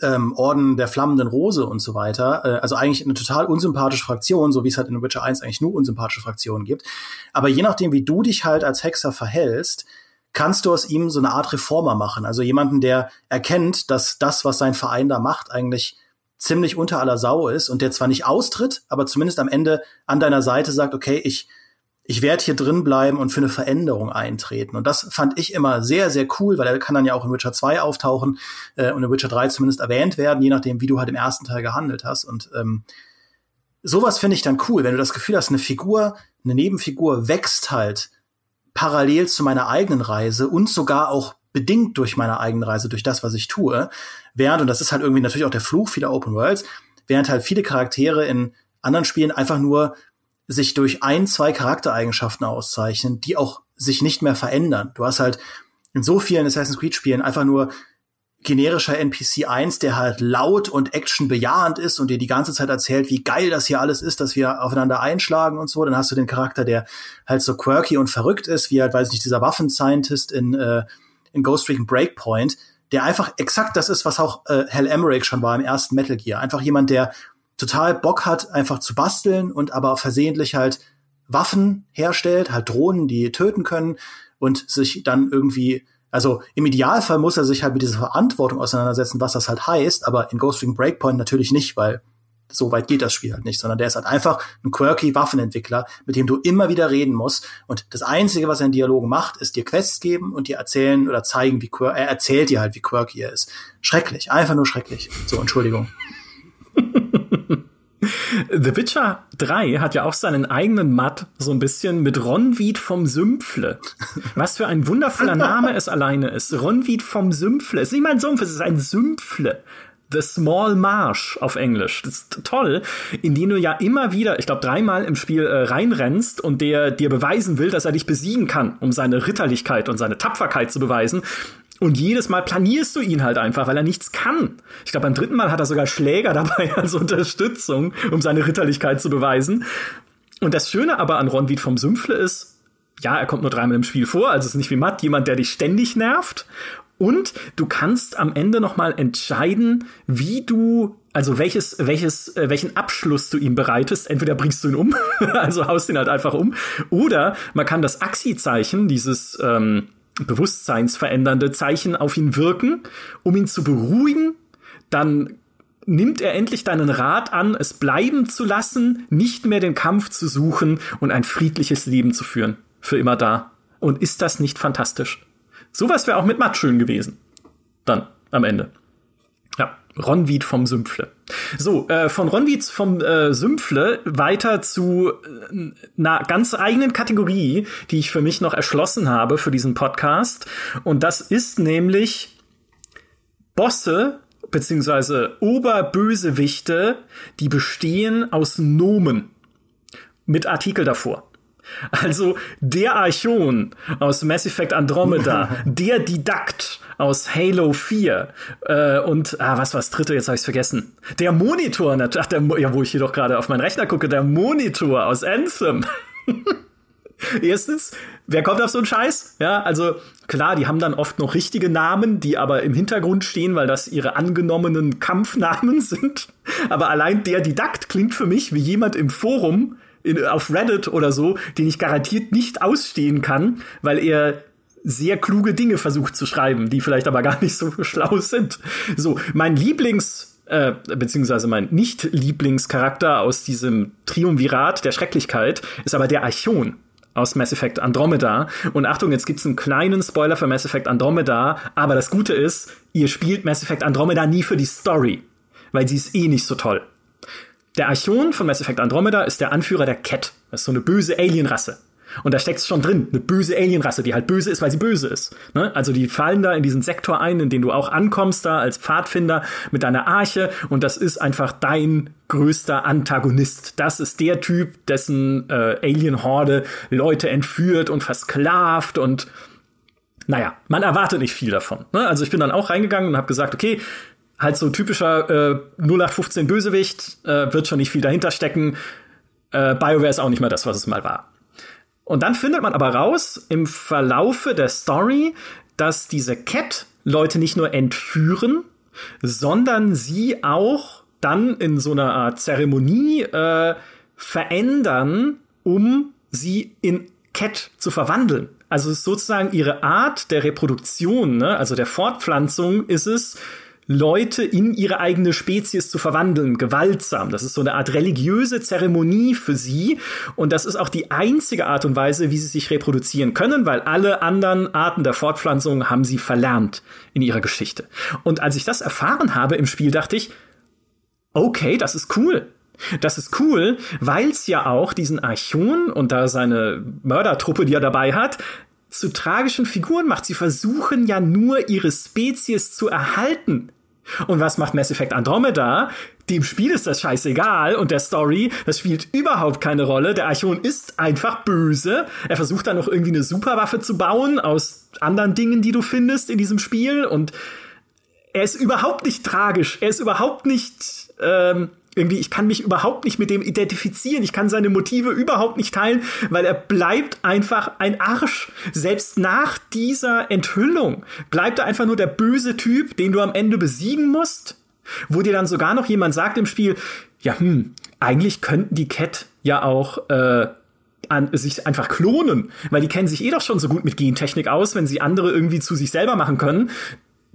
ähm, Orden der flammenden Rose und so weiter. Äh, also eigentlich eine total unsympathische Fraktion, so wie es halt in Witcher 1 eigentlich nur unsympathische Fraktionen gibt. Aber je nachdem, wie du dich halt als Hexer verhältst, kannst du aus ihm so eine Art Reformer machen. Also jemanden, der erkennt, dass das, was sein Verein da macht, eigentlich ziemlich unter aller Sau ist und der zwar nicht austritt, aber zumindest am Ende an deiner Seite sagt, okay, ich, ich werde hier drin bleiben und für eine Veränderung eintreten. Und das fand ich immer sehr, sehr cool, weil er kann dann ja auch in Witcher 2 auftauchen äh, und in Witcher 3 zumindest erwähnt werden, je nachdem, wie du halt im ersten Teil gehandelt hast. Und ähm, sowas finde ich dann cool, wenn du das Gefühl hast, eine Figur, eine Nebenfigur wächst halt parallel zu meiner eigenen Reise und sogar auch bedingt durch meine eigene Reise, durch das, was ich tue. Während, und das ist halt irgendwie natürlich auch der Fluch vieler Open Worlds, während halt viele Charaktere in anderen Spielen einfach nur sich durch ein, zwei Charaktereigenschaften auszeichnen, die auch sich nicht mehr verändern. Du hast halt in so vielen Assassin's Creed Spielen einfach nur generischer NPC 1, der halt laut und actionbejahend ist und dir die ganze Zeit erzählt, wie geil das hier alles ist, dass wir aufeinander einschlagen und so. Dann hast du den Charakter, der halt so quirky und verrückt ist, wie halt, weiß ich nicht, dieser Waffenscientist in äh, in Ghost Recon Breakpoint, der einfach exakt das ist, was auch äh, Hal Emmerich schon war im ersten Metal Gear. Einfach jemand, der total Bock hat, einfach zu basteln und aber versehentlich halt Waffen herstellt, halt Drohnen, die töten können und sich dann irgendwie, also im Idealfall muss er sich halt mit dieser Verantwortung auseinandersetzen, was das halt heißt, aber in Ghost Recon Breakpoint natürlich nicht, weil so weit geht das Spiel halt nicht, sondern der ist halt einfach ein quirky Waffenentwickler, mit dem du immer wieder reden musst. Und das Einzige, was er in Dialogen macht, ist dir Quests geben und dir erzählen oder zeigen, wie quirky, er erzählt dir halt, wie quirky er ist. Schrecklich, einfach nur schrecklich. So, Entschuldigung. The Witcher 3 hat ja auch seinen eigenen Matt so ein bisschen mit Ronwied vom Sümpfle. Was für ein wundervoller Name es alleine ist. Ronwied vom Sümpfle. Es ist nicht mal ein Sumpf, es ist ein Sümpfle. The Small Marsh auf Englisch. Das ist toll, in den du ja immer wieder, ich glaube, dreimal im Spiel äh, reinrennst und der dir beweisen will, dass er dich besiegen kann, um seine Ritterlichkeit und seine Tapferkeit zu beweisen. Und jedes Mal planierst du ihn halt einfach, weil er nichts kann. Ich glaube, beim dritten Mal hat er sogar Schläger dabei als Unterstützung, um seine Ritterlichkeit zu beweisen. Und das Schöne aber an Ronwied vom Sümpfle ist, ja, er kommt nur dreimal im Spiel vor, also es ist nicht wie Matt, jemand, der dich ständig nervt. Und du kannst am Ende noch mal entscheiden, wie du also welches, welches, äh, welchen Abschluss du ihm bereitest. Entweder bringst du ihn um, also haust ihn halt einfach um, oder man kann das Axi-Zeichen, dieses ähm, bewusstseinsverändernde Zeichen auf ihn wirken, um ihn zu beruhigen. Dann nimmt er endlich deinen Rat an, es bleiben zu lassen, nicht mehr den Kampf zu suchen und ein friedliches Leben zu führen. Für immer da. Und ist das nicht fantastisch? Sowas wäre auch mit Matt schön gewesen. Dann, am Ende. Ja, Ronwied vom Sümpfle. So, äh, von Ronwied vom äh, Sümpfle weiter zu äh, einer ganz eigenen Kategorie, die ich für mich noch erschlossen habe für diesen Podcast. Und das ist nämlich Bosse beziehungsweise Oberbösewichte, die bestehen aus Nomen. Mit Artikel davor. Also der Archon aus Mass Effect Andromeda, der Didakt aus Halo 4 äh, und ah, was war das dritte? Jetzt habe ich vergessen. Der Monitor, ach, der, ja, wo ich hier doch gerade auf meinen Rechner gucke, der Monitor aus Anthem. Erstens, wer kommt auf so einen Scheiß? Ja, also klar, die haben dann oft noch richtige Namen, die aber im Hintergrund stehen, weil das ihre angenommenen Kampfnamen sind. Aber allein der Didakt klingt für mich wie jemand im Forum, in, auf Reddit oder so, den ich garantiert nicht ausstehen kann, weil er sehr kluge Dinge versucht zu schreiben, die vielleicht aber gar nicht so schlau sind. So, mein Lieblings äh, beziehungsweise mein Nicht-Lieblingscharakter aus diesem Triumvirat der Schrecklichkeit ist aber der Archon aus Mass Effect Andromeda. Und Achtung, jetzt gibt's einen kleinen Spoiler für Mass Effect Andromeda, aber das Gute ist, ihr spielt Mass Effect Andromeda nie für die Story, weil sie ist eh nicht so toll. Der Archon von Mass Effect Andromeda ist der Anführer der Cat. Das ist so eine böse Alienrasse. Und da steckt schon drin, eine böse Alienrasse, die halt böse ist, weil sie böse ist. Ne? Also die fallen da in diesen Sektor ein, in den du auch ankommst da als Pfadfinder mit deiner Arche und das ist einfach dein größter Antagonist. Das ist der Typ, dessen äh, Alien-Horde Leute entführt und versklavt und naja, man erwartet nicht viel davon. Ne? Also ich bin dann auch reingegangen und habe gesagt, okay, halt so typischer äh, 0815 Bösewicht, äh, wird schon nicht viel dahinter stecken. Äh, BioWare ist auch nicht mehr das, was es mal war. Und dann findet man aber raus im Verlaufe der Story, dass diese Cat Leute nicht nur entführen, sondern sie auch dann in so einer Art Zeremonie äh, verändern, um sie in Cat zu verwandeln. Also sozusagen ihre Art der Reproduktion, ne? also der Fortpflanzung ist es, Leute in ihre eigene Spezies zu verwandeln, gewaltsam. Das ist so eine Art religiöse Zeremonie für sie. Und das ist auch die einzige Art und Weise, wie sie sich reproduzieren können, weil alle anderen Arten der Fortpflanzung haben sie verlernt in ihrer Geschichte. Und als ich das erfahren habe im Spiel, dachte ich, okay, das ist cool. Das ist cool, weil es ja auch diesen Archon und da seine Mördertruppe, die er dabei hat, zu tragischen Figuren macht. Sie versuchen ja nur ihre Spezies zu erhalten. Und was macht Mass Effect Andromeda? Dem Spiel ist das scheißegal und der Story, das spielt überhaupt keine Rolle. Der Archon ist einfach böse. Er versucht dann noch irgendwie eine Superwaffe zu bauen aus anderen Dingen, die du findest in diesem Spiel und er ist überhaupt nicht tragisch. Er ist überhaupt nicht ähm, irgendwie, ich kann mich überhaupt nicht mit dem identifizieren. Ich kann seine Motive überhaupt nicht teilen, weil er bleibt einfach ein Arsch. Selbst nach dieser Enthüllung bleibt er einfach nur der böse Typ, den du am Ende besiegen musst. Wo dir dann sogar noch jemand sagt im Spiel, ja, hm, eigentlich könnten die Cat ja auch äh, an, sich einfach klonen, weil die kennen sich eh doch schon so gut mit Gentechnik aus, wenn sie andere irgendwie zu sich selber machen können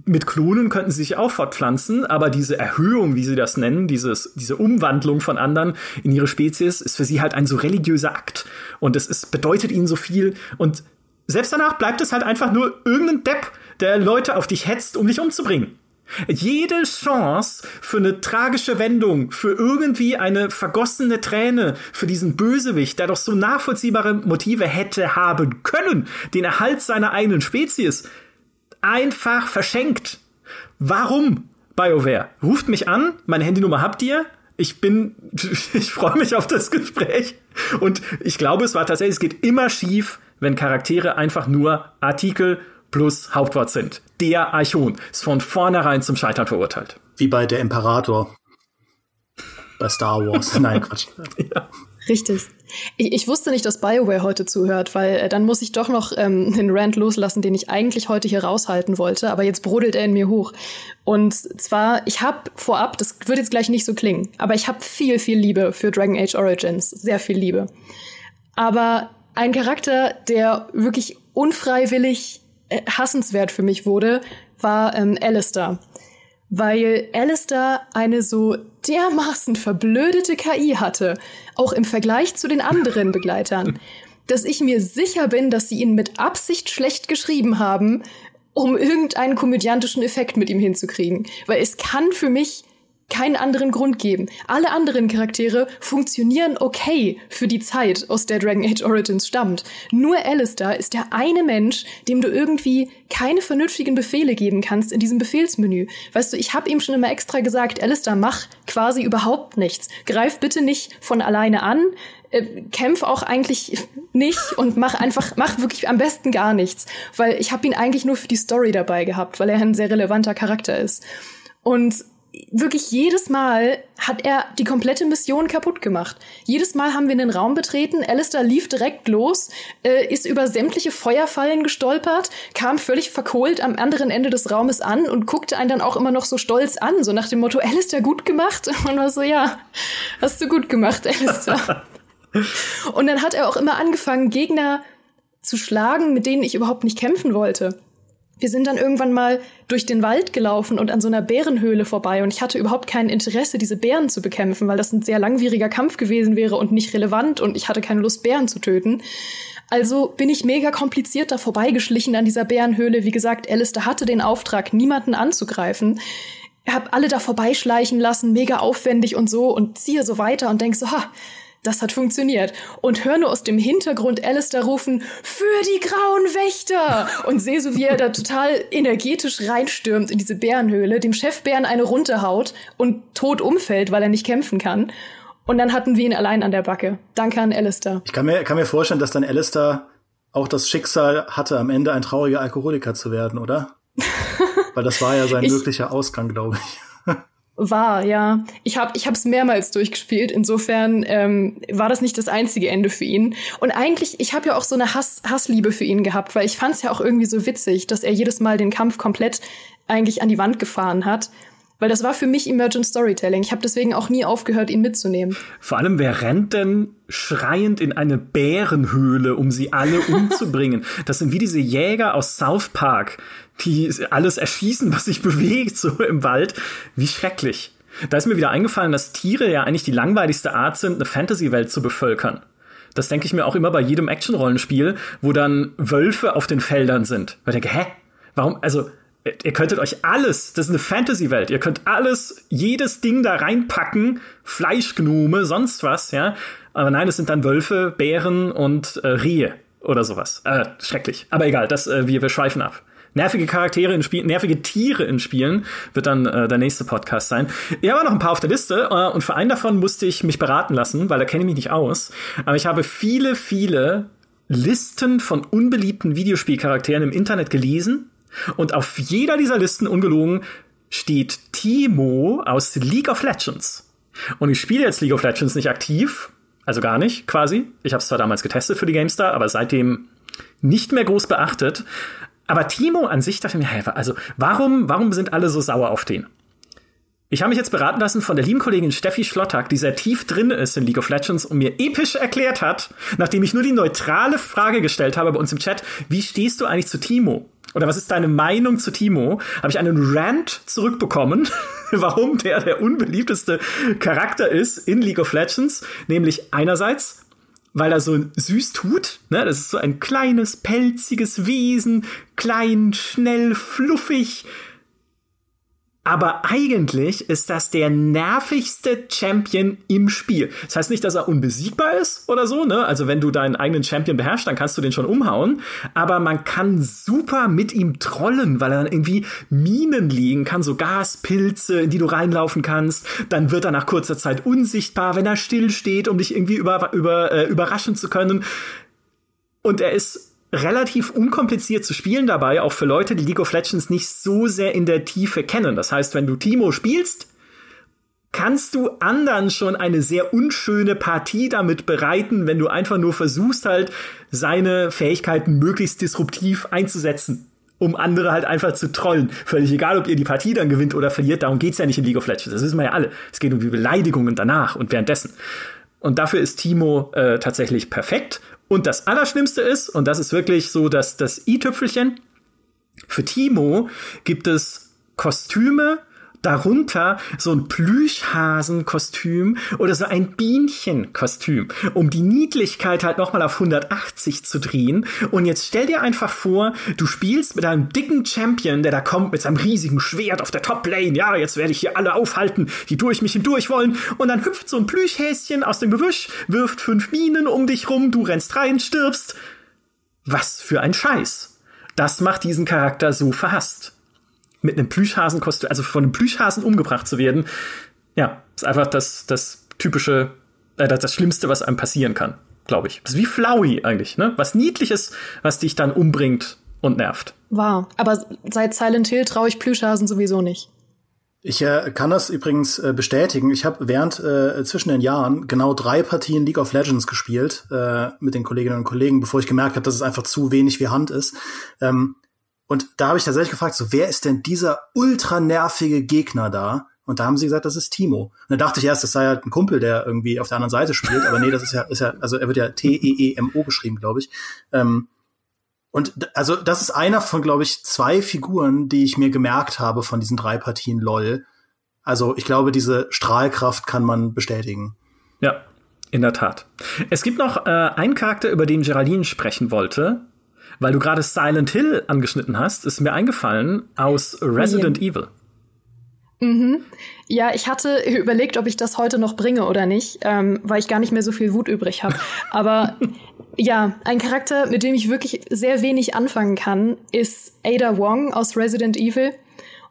mit Klonen könnten sie sich auch fortpflanzen, aber diese Erhöhung, wie sie das nennen, dieses, diese Umwandlung von anderen in ihre Spezies, ist für sie halt ein so religiöser Akt. Und es ist, bedeutet ihnen so viel. Und selbst danach bleibt es halt einfach nur irgendein Depp, der Leute auf dich hetzt, um dich umzubringen. Jede Chance für eine tragische Wendung, für irgendwie eine vergossene Träne, für diesen Bösewicht, der doch so nachvollziehbare Motive hätte haben können, den Erhalt seiner eigenen Spezies, einfach verschenkt. Warum? BioWare, ruft mich an, meine Handynummer habt ihr. Ich bin, ich freue mich auf das Gespräch. Und ich glaube, es war tatsächlich, es geht immer schief, wenn Charaktere einfach nur Artikel plus Hauptwort sind. Der Archon ist von vornherein zum Scheitern verurteilt. Wie bei der Imperator. Bei Star Wars. Nein, Quatsch. ja. Richtig. Ich, ich, wusste nicht, dass BioWare heute zuhört, weil äh, dann muss ich doch noch ähm, einen Rant loslassen, den ich eigentlich heute hier raushalten wollte, aber jetzt brodelt er in mir hoch. Und zwar, ich habe vorab, das wird jetzt gleich nicht so klingen, aber ich habe viel, viel Liebe für Dragon Age Origins, sehr viel Liebe. Aber ein Charakter, der wirklich unfreiwillig äh, hassenswert für mich wurde, war ähm, Alistair. Weil Alistair eine so dermaßen verblödete KI hatte, auch im Vergleich zu den anderen Begleitern, dass ich mir sicher bin, dass sie ihn mit Absicht schlecht geschrieben haben, um irgendeinen komödiantischen Effekt mit ihm hinzukriegen. Weil es kann für mich keinen anderen Grund geben. Alle anderen Charaktere funktionieren okay für die Zeit, aus der Dragon Age Origins stammt. Nur Alistair ist der eine Mensch, dem du irgendwie keine vernünftigen Befehle geben kannst in diesem Befehlsmenü. Weißt du, ich habe ihm schon immer extra gesagt, Alistair, mach quasi überhaupt nichts. Greif bitte nicht von alleine an, äh, kämpf auch eigentlich nicht und mach einfach, mach wirklich am besten gar nichts. Weil ich habe ihn eigentlich nur für die Story dabei gehabt, weil er ein sehr relevanter Charakter ist. Und wirklich jedes Mal hat er die komplette Mission kaputt gemacht. Jedes Mal haben wir einen Raum betreten, Alistair lief direkt los, äh, ist über sämtliche Feuerfallen gestolpert, kam völlig verkohlt am anderen Ende des Raumes an und guckte einen dann auch immer noch so stolz an, so nach dem Motto, Alistair gut gemacht? Und war so, ja, hast du gut gemacht, Alistair. und dann hat er auch immer angefangen, Gegner zu schlagen, mit denen ich überhaupt nicht kämpfen wollte wir sind dann irgendwann mal durch den Wald gelaufen und an so einer Bärenhöhle vorbei und ich hatte überhaupt kein Interesse, diese Bären zu bekämpfen, weil das ein sehr langwieriger Kampf gewesen wäre und nicht relevant und ich hatte keine Lust, Bären zu töten. Also bin ich mega kompliziert da vorbeigeschlichen an dieser Bärenhöhle. Wie gesagt, Alistair hatte den Auftrag, niemanden anzugreifen. Hab alle da vorbeischleichen lassen, mega aufwendig und so und ziehe so weiter und denk so, ha, das hat funktioniert. Und höre nur aus dem Hintergrund Alistair rufen, für die grauen Wächter! Und sehe so, wie er da total energetisch reinstürmt in diese Bärenhöhle, dem Chefbären eine runterhaut und tot umfällt, weil er nicht kämpfen kann. Und dann hatten wir ihn allein an der Backe. Danke an Alistair. Ich kann mir, kann mir vorstellen, dass dann Alistair auch das Schicksal hatte, am Ende ein trauriger Alkoholiker zu werden, oder? Weil das war ja sein ich, möglicher Ausgang, glaube ich. War, ja. Ich habe ich hab's mehrmals durchgespielt. Insofern ähm, war das nicht das einzige Ende für ihn. Und eigentlich, ich habe ja auch so eine Hass, Hassliebe für ihn gehabt, weil ich fand's ja auch irgendwie so witzig, dass er jedes Mal den Kampf komplett eigentlich an die Wand gefahren hat. Weil das war für mich Emergent Storytelling. Ich habe deswegen auch nie aufgehört, ihn mitzunehmen. Vor allem, wer rennt denn schreiend in eine Bärenhöhle, um sie alle umzubringen? Das sind wie diese Jäger aus South Park, die alles erschießen, was sich bewegt, so im Wald. Wie schrecklich. Da ist mir wieder eingefallen, dass Tiere ja eigentlich die langweiligste Art sind, eine Fantasy-Welt zu bevölkern. Das denke ich mir auch immer bei jedem Action-Rollenspiel, wo dann Wölfe auf den Feldern sind. Weil ich denke, hä? Warum? Also, ihr könntet euch alles, das ist eine Fantasy-Welt, ihr könnt alles, jedes Ding da reinpacken, Fleischgnome, sonst was, ja. Aber nein, es sind dann Wölfe, Bären und äh, Rehe oder sowas. Äh, schrecklich. Aber egal, das, äh, wir, wir schweifen ab. Nervige Charaktere in Spielen, nervige Tiere in Spielen wird dann äh, der nächste Podcast sein. Ich habe noch ein paar auf der Liste äh, und für einen davon musste ich mich beraten lassen, weil da kenne ich mich nicht aus. Aber ich habe viele, viele Listen von unbeliebten Videospielcharakteren im Internet gelesen und auf jeder dieser Listen, ungelogen, steht Timo aus League of Legends. Und ich spiele jetzt League of Legends nicht aktiv, also gar nicht quasi. Ich habe es zwar damals getestet für die GameStar, aber seitdem nicht mehr groß beachtet. Aber Timo an sich dachte mir, also warum, warum sind alle so sauer auf den? Ich habe mich jetzt beraten lassen von der lieben Kollegin Steffi Schlottack, die sehr tief drin ist in League of Legends und mir episch erklärt hat, nachdem ich nur die neutrale Frage gestellt habe bei uns im Chat, wie stehst du eigentlich zu Timo? Oder was ist deine Meinung zu Timo? Habe ich einen Rant zurückbekommen, warum der der unbeliebteste Charakter ist in League of Legends, nämlich einerseits weil er so süß tut. Ne? Das ist so ein kleines, pelziges Wesen, klein, schnell, fluffig. Aber eigentlich ist das der nervigste Champion im Spiel. Das heißt nicht, dass er unbesiegbar ist oder so, ne? Also wenn du deinen eigenen Champion beherrschst, dann kannst du den schon umhauen. Aber man kann super mit ihm trollen, weil er dann irgendwie Minen liegen kann, so Gaspilze, in die du reinlaufen kannst. Dann wird er nach kurzer Zeit unsichtbar, wenn er still steht, um dich irgendwie über, über, äh, überraschen zu können. Und er ist relativ unkompliziert zu spielen dabei, auch für Leute, die League of Legends nicht so sehr in der Tiefe kennen. Das heißt, wenn du Timo spielst, kannst du anderen schon eine sehr unschöne Partie damit bereiten, wenn du einfach nur versuchst halt seine Fähigkeiten möglichst disruptiv einzusetzen, um andere halt einfach zu trollen. Völlig egal, ob ihr die Partie dann gewinnt oder verliert, darum geht's ja nicht in League of Legends. Das wissen wir ja alle. Es geht um die Beleidigungen danach und währenddessen. Und dafür ist Timo äh, tatsächlich perfekt. Und das Allerschlimmste ist, und das ist wirklich so dass das i-Tüpfelchen, für Timo gibt es Kostüme, darunter so ein Plüschhasenkostüm oder so ein Bienchenkostüm, um die Niedlichkeit halt nochmal auf 180 zu drehen. Und jetzt stell dir einfach vor, du spielst mit einem dicken Champion, der da kommt mit seinem riesigen Schwert auf der Top-Lane. Ja, jetzt werde ich hier alle aufhalten, die durch mich hindurch wollen. Und dann hüpft so ein Plüschhäschen aus dem Gebüsch, wirft fünf Minen um dich rum, du rennst rein, stirbst. Was für ein Scheiß. Das macht diesen Charakter so verhasst mit einem Plüschhasenkostüm, also von einem Plüschhasen umgebracht zu werden, ja, ist einfach das, das typische, äh, das, das Schlimmste, was einem passieren kann, glaube ich. Das ist wie Flowey eigentlich, ne? Was Niedliches, was dich dann umbringt und nervt. Wahr. Aber seit Silent Hill traue ich Plüschhasen sowieso nicht. Ich äh, kann das übrigens äh, bestätigen. Ich habe während äh, zwischen den Jahren genau drei Partien League of Legends gespielt äh, mit den Kolleginnen und Kollegen, bevor ich gemerkt habe, dass es einfach zu wenig wie Hand ist. Ähm, und da habe ich tatsächlich gefragt, so wer ist denn dieser ultra nervige Gegner da? Und da haben sie gesagt, das ist Timo. Und da dachte ich erst, das sei halt ein Kumpel, der irgendwie auf der anderen Seite spielt. Aber nee, das ist ja, ist ja, also er wird ja T-E-E-M-O geschrieben, glaube ich. Ähm, und also das ist einer von, glaube ich, zwei Figuren, die ich mir gemerkt habe von diesen drei Partien LOL. Also ich glaube, diese Strahlkraft kann man bestätigen. Ja, in der Tat. Es gibt noch äh, einen Charakter, über den Geraldine sprechen wollte. Weil du gerade Silent Hill angeschnitten hast, ist mir eingefallen aus Resident ja. Evil. Mhm. Ja, ich hatte überlegt, ob ich das heute noch bringe oder nicht, ähm, weil ich gar nicht mehr so viel Wut übrig habe. Aber ja, ein Charakter, mit dem ich wirklich sehr wenig anfangen kann, ist Ada Wong aus Resident Evil.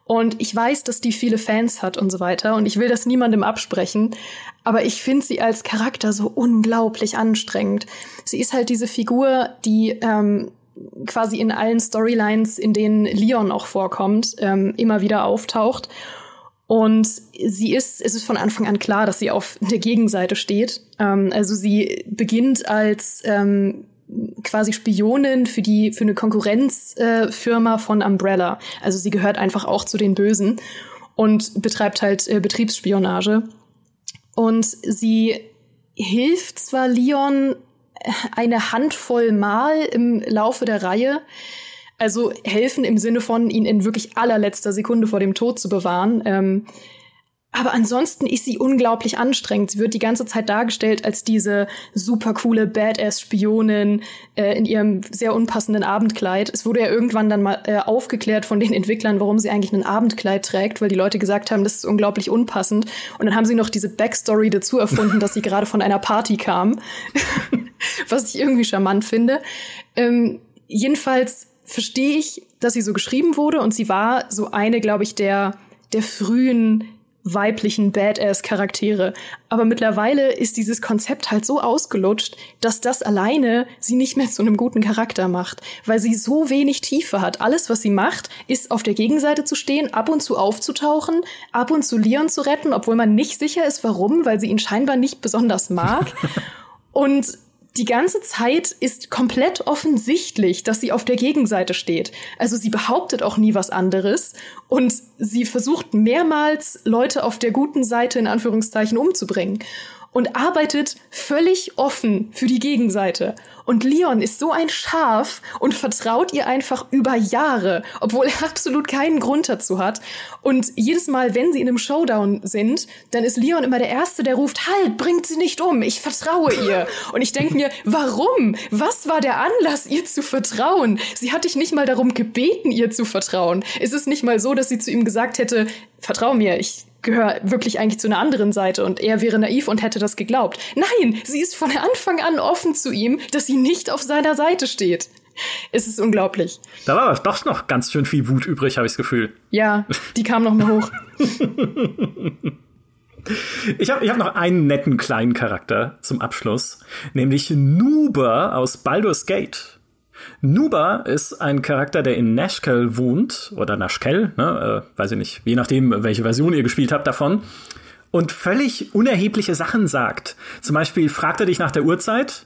Und ich weiß, dass die viele Fans hat und so weiter. Und ich will das niemandem absprechen. Aber ich finde sie als Charakter so unglaublich anstrengend. Sie ist halt diese Figur, die ähm, quasi in allen Storylines, in denen Leon auch vorkommt, ähm, immer wieder auftaucht. Und sie ist, es ist von Anfang an klar, dass sie auf der Gegenseite steht. Ähm, also sie beginnt als ähm, quasi Spionin für die für eine Konkurrenzfirma äh, von Umbrella. Also sie gehört einfach auch zu den Bösen und betreibt halt äh, Betriebsspionage. Und sie hilft zwar Leon eine Handvoll Mal im Laufe der Reihe. Also helfen im Sinne von, ihn in wirklich allerletzter Sekunde vor dem Tod zu bewahren. Ähm, aber ansonsten ist sie unglaublich anstrengend. Sie wird die ganze Zeit dargestellt als diese super coole Badass-Spionin äh, in ihrem sehr unpassenden Abendkleid. Es wurde ja irgendwann dann mal äh, aufgeklärt von den Entwicklern, warum sie eigentlich ein Abendkleid trägt, weil die Leute gesagt haben, das ist unglaublich unpassend. Und dann haben sie noch diese Backstory dazu erfunden, dass sie gerade von einer Party kam, was ich irgendwie charmant finde. Ähm, jedenfalls verstehe ich, dass sie so geschrieben wurde und sie war so eine, glaube ich, der der frühen weiblichen Badass-Charaktere. Aber mittlerweile ist dieses Konzept halt so ausgelutscht, dass das alleine sie nicht mehr zu einem guten Charakter macht, weil sie so wenig Tiefe hat. Alles, was sie macht, ist auf der Gegenseite zu stehen, ab und zu aufzutauchen, ab und zu Leon zu retten, obwohl man nicht sicher ist, warum, weil sie ihn scheinbar nicht besonders mag. und die ganze Zeit ist komplett offensichtlich, dass sie auf der Gegenseite steht. Also sie behauptet auch nie was anderes und sie versucht mehrmals Leute auf der guten Seite in Anführungszeichen umzubringen. Und arbeitet völlig offen für die Gegenseite. Und Leon ist so ein Schaf und vertraut ihr einfach über Jahre, obwohl er absolut keinen Grund dazu hat. Und jedes Mal, wenn sie in einem Showdown sind, dann ist Leon immer der Erste, der ruft, halt, bringt sie nicht um, ich vertraue ihr. Und ich denke mir, warum? Was war der Anlass, ihr zu vertrauen? Sie hat dich nicht mal darum gebeten, ihr zu vertrauen. Ist es nicht mal so, dass sie zu ihm gesagt hätte, vertrau mir, ich gehöre wirklich eigentlich zu einer anderen Seite und er wäre naiv und hätte das geglaubt. Nein, sie ist von Anfang an offen zu ihm, dass sie nicht auf seiner Seite steht. Es ist unglaublich. Da war doch noch ganz schön viel Wut übrig, habe ich das Gefühl. Ja, die kam noch mal hoch. Ich habe ich hab noch einen netten kleinen Charakter zum Abschluss, nämlich Nuber aus Baldur's Gate. Nuba ist ein Charakter, der in Nashkel wohnt, oder Nashkel, ne, äh, weiß ich nicht, je nachdem, welche Version ihr gespielt habt davon, und völlig unerhebliche Sachen sagt. Zum Beispiel fragt er dich nach der Uhrzeit,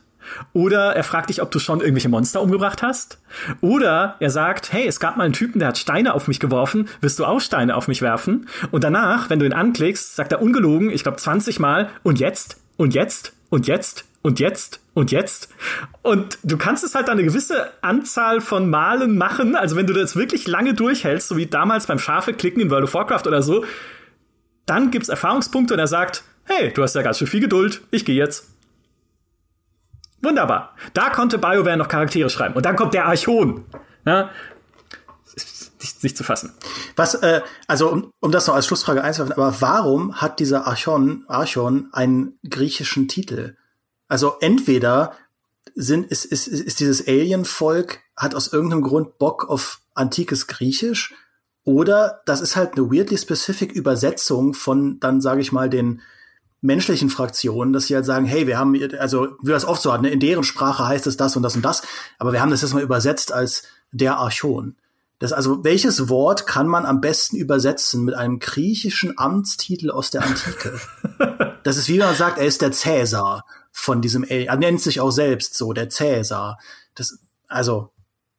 oder er fragt dich, ob du schon irgendwelche Monster umgebracht hast. Oder er sagt, hey, es gab mal einen Typen, der hat Steine auf mich geworfen, wirst du auch Steine auf mich werfen? Und danach, wenn du ihn anklickst, sagt er ungelogen, ich glaube 20 Mal, und jetzt, und jetzt, und jetzt, und jetzt und jetzt. Und du kannst es halt eine gewisse Anzahl von Malen machen. Also wenn du das wirklich lange durchhältst, so wie damals beim Schafe klicken in World of Warcraft oder so, dann gibt's Erfahrungspunkte und er sagt, hey, du hast ja ganz schön viel Geduld, ich gehe jetzt. Wunderbar. Da konnte BioWare noch Charaktere schreiben. Und dann kommt der Archon. Ja, nicht, nicht zu fassen. Was, äh, also um, um das noch als Schlussfrage einzuwerfen, aber warum hat dieser Archon, Archon einen griechischen Titel? Also entweder sind, ist, ist, ist dieses Alien-Volk, hat aus irgendeinem Grund Bock auf antikes Griechisch, oder das ist halt eine weirdly specific Übersetzung von dann, sage ich mal, den menschlichen Fraktionen, dass sie halt sagen, hey, wir haben, also wie das oft so hat, ne, in deren Sprache heißt es das und das und das, aber wir haben das jetzt mal übersetzt als der Archon. Das also, welches Wort kann man am besten übersetzen mit einem griechischen Amtstitel aus der Antike? das ist wie man sagt, er ist der Cäsar von diesem, er nennt sich auch selbst so, der Cäsar. Das, also,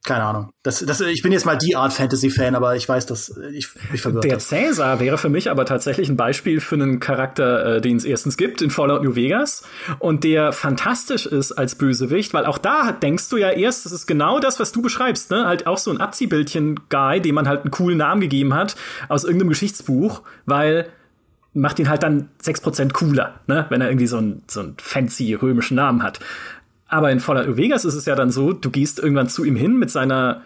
keine Ahnung. Das, das, ich bin jetzt mal die Art Fantasy-Fan, aber ich weiß, dass ich mich verwirrt. Der Cäsar wäre für mich aber tatsächlich ein Beispiel für einen Charakter, äh, den es erstens gibt in Fallout New Vegas und der fantastisch ist als Bösewicht, weil auch da denkst du ja erst, das ist genau das, was du beschreibst, ne? Halt auch so ein Abziehbildchen-Guy, dem man halt einen coolen Namen gegeben hat aus irgendeinem Geschichtsbuch, weil macht ihn halt dann 6% cooler, ne? wenn er irgendwie so einen so fancy römischen Namen hat. Aber in Fallout Vegas ist es ja dann so, du gehst irgendwann zu ihm hin mit seiner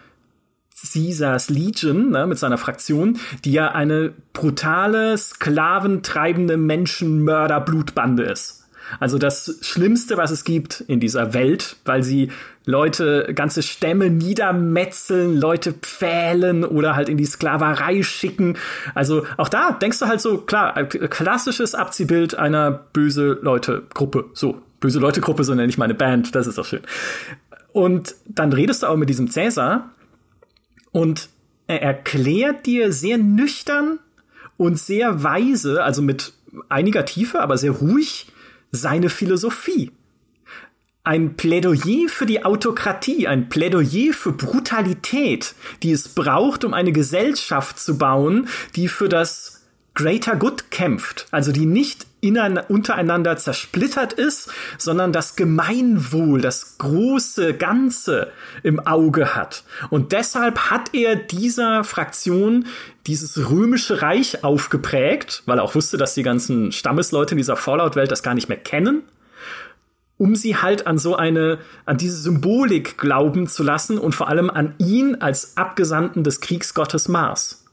Caesars Legion, ne, mit seiner Fraktion, die ja eine brutale, sklaventreibende Menschenmörder-Blutbande ist. Also das Schlimmste, was es gibt in dieser Welt, weil sie Leute, ganze Stämme niedermetzeln, Leute pfählen oder halt in die Sklaverei schicken. Also auch da denkst du halt so, klar, klassisches Abziehbild einer böse Leute-Gruppe. So, böse Leute-Gruppe, so nenne ich meine Band, das ist doch schön. Und dann redest du auch mit diesem Cäsar und er erklärt dir sehr nüchtern und sehr weise, also mit einiger Tiefe, aber sehr ruhig, seine Philosophie. Ein Plädoyer für die Autokratie, ein Plädoyer für Brutalität, die es braucht, um eine Gesellschaft zu bauen, die für das Greater Good kämpft, also die nicht untereinander zersplittert ist, sondern das Gemeinwohl, das große Ganze im Auge hat. Und deshalb hat er dieser Fraktion dieses römische Reich aufgeprägt, weil er auch wusste, dass die ganzen Stammesleute in dieser Fallout-Welt das gar nicht mehr kennen, um sie halt an so eine, an diese Symbolik glauben zu lassen und vor allem an ihn als Abgesandten des Kriegsgottes Mars.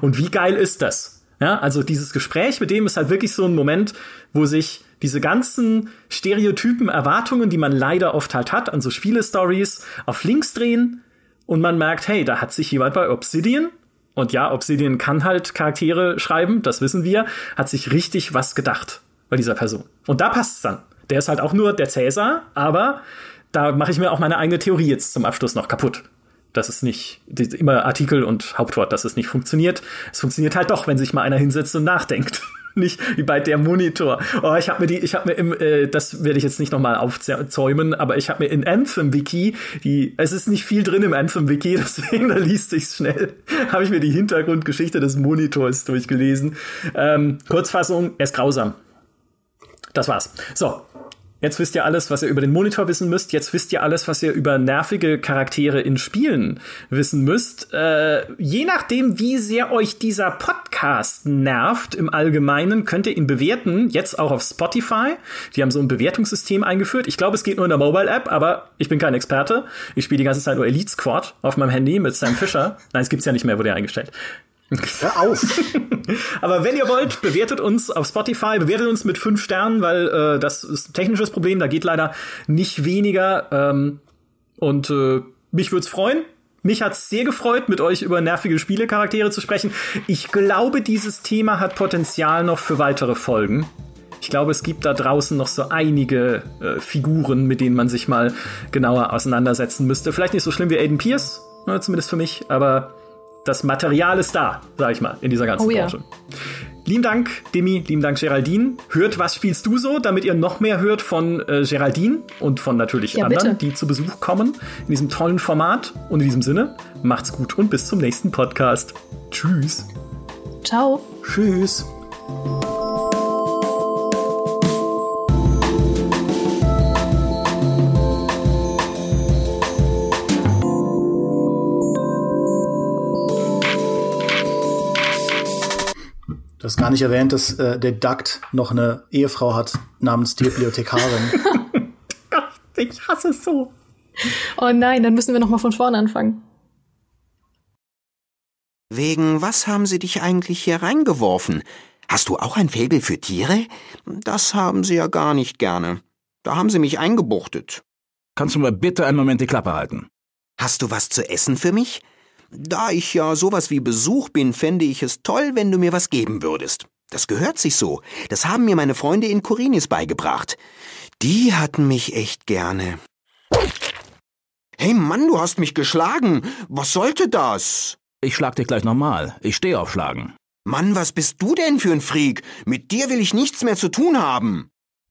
Und wie geil ist das? Ja, also dieses Gespräch mit dem ist halt wirklich so ein Moment, wo sich diese ganzen Stereotypen, Erwartungen, die man leider oft halt hat an so Spiele-Stories, auf links drehen und man merkt, hey, da hat sich jemand bei Obsidian und ja, Obsidian kann halt Charaktere schreiben, das wissen wir, hat sich richtig was gedacht bei dieser Person. Und da passt's dann. Der ist halt auch nur der Cäsar, aber da mache ich mir auch meine eigene Theorie jetzt zum Abschluss noch kaputt dass es nicht, immer Artikel und Hauptwort, dass es nicht funktioniert. Es funktioniert halt doch, wenn sich mal einer hinsetzt und nachdenkt. nicht wie bei der Monitor. Oh, ich habe mir die, ich habe mir im, äh, das werde ich jetzt nicht nochmal aufzäumen, aber ich habe mir in Anthem Wiki die, es ist nicht viel drin im Anthem Wiki, deswegen da liest sich's schnell. habe ich mir die Hintergrundgeschichte des Monitors durchgelesen. Ähm, Kurzfassung, er ist grausam. Das war's. So, Jetzt wisst ihr alles, was ihr über den Monitor wissen müsst. Jetzt wisst ihr alles, was ihr über nervige Charaktere in Spielen wissen müsst. Äh, je nachdem, wie sehr euch dieser Podcast nervt im Allgemeinen, könnt ihr ihn bewerten. Jetzt auch auf Spotify. Die haben so ein Bewertungssystem eingeführt. Ich glaube, es geht nur in der Mobile-App, aber ich bin kein Experte. Ich spiele die ganze Zeit nur Elite Squad auf meinem Handy mit Sam Fisher. Nein, es gibt's ja nicht mehr, wurde ja eingestellt. Hör auf! Aber wenn ihr wollt, bewertet uns auf Spotify, bewertet uns mit fünf Sternen, weil äh, das ist ein technisches Problem, da geht leider nicht weniger. Ähm, und äh, mich würde es freuen. Mich hat's sehr gefreut, mit euch über nervige Spielecharaktere zu sprechen. Ich glaube, dieses Thema hat Potenzial noch für weitere Folgen. Ich glaube, es gibt da draußen noch so einige äh, Figuren, mit denen man sich mal genauer auseinandersetzen müsste. Vielleicht nicht so schlimm wie Aiden Pierce, ne, zumindest für mich, aber das Material ist da, sag ich mal, in dieser ganzen oh, Branche. Ja. Lieben Dank, Demi, lieben Dank, Geraldine. Hört, was spielst du so, damit ihr noch mehr hört von äh, Geraldine und von natürlich ja, anderen, bitte. die zu Besuch kommen in diesem tollen Format. Und in diesem Sinne, macht's gut und bis zum nächsten Podcast. Tschüss. Ciao. Tschüss. Du hast gar nicht erwähnt, dass äh, der Duct noch eine Ehefrau hat namens die Bibliothekarin. ich hasse es so. Oh nein, dann müssen wir noch mal von vorne anfangen. Wegen was haben sie dich eigentlich hier reingeworfen? Hast du auch ein Faible für Tiere? Das haben sie ja gar nicht gerne. Da haben sie mich eingebuchtet. Kannst du mal bitte einen Moment die Klappe halten? Hast du was zu essen für mich? Da ich ja sowas wie Besuch bin, fände ich es toll, wenn du mir was geben würdest. Das gehört sich so. Das haben mir meine Freunde in Korinis beigebracht. Die hatten mich echt gerne. Hey Mann, du hast mich geschlagen. Was sollte das? Ich schlag dich gleich nochmal. Ich stehe auf Schlagen. Mann, was bist du denn für ein Freak? Mit dir will ich nichts mehr zu tun haben.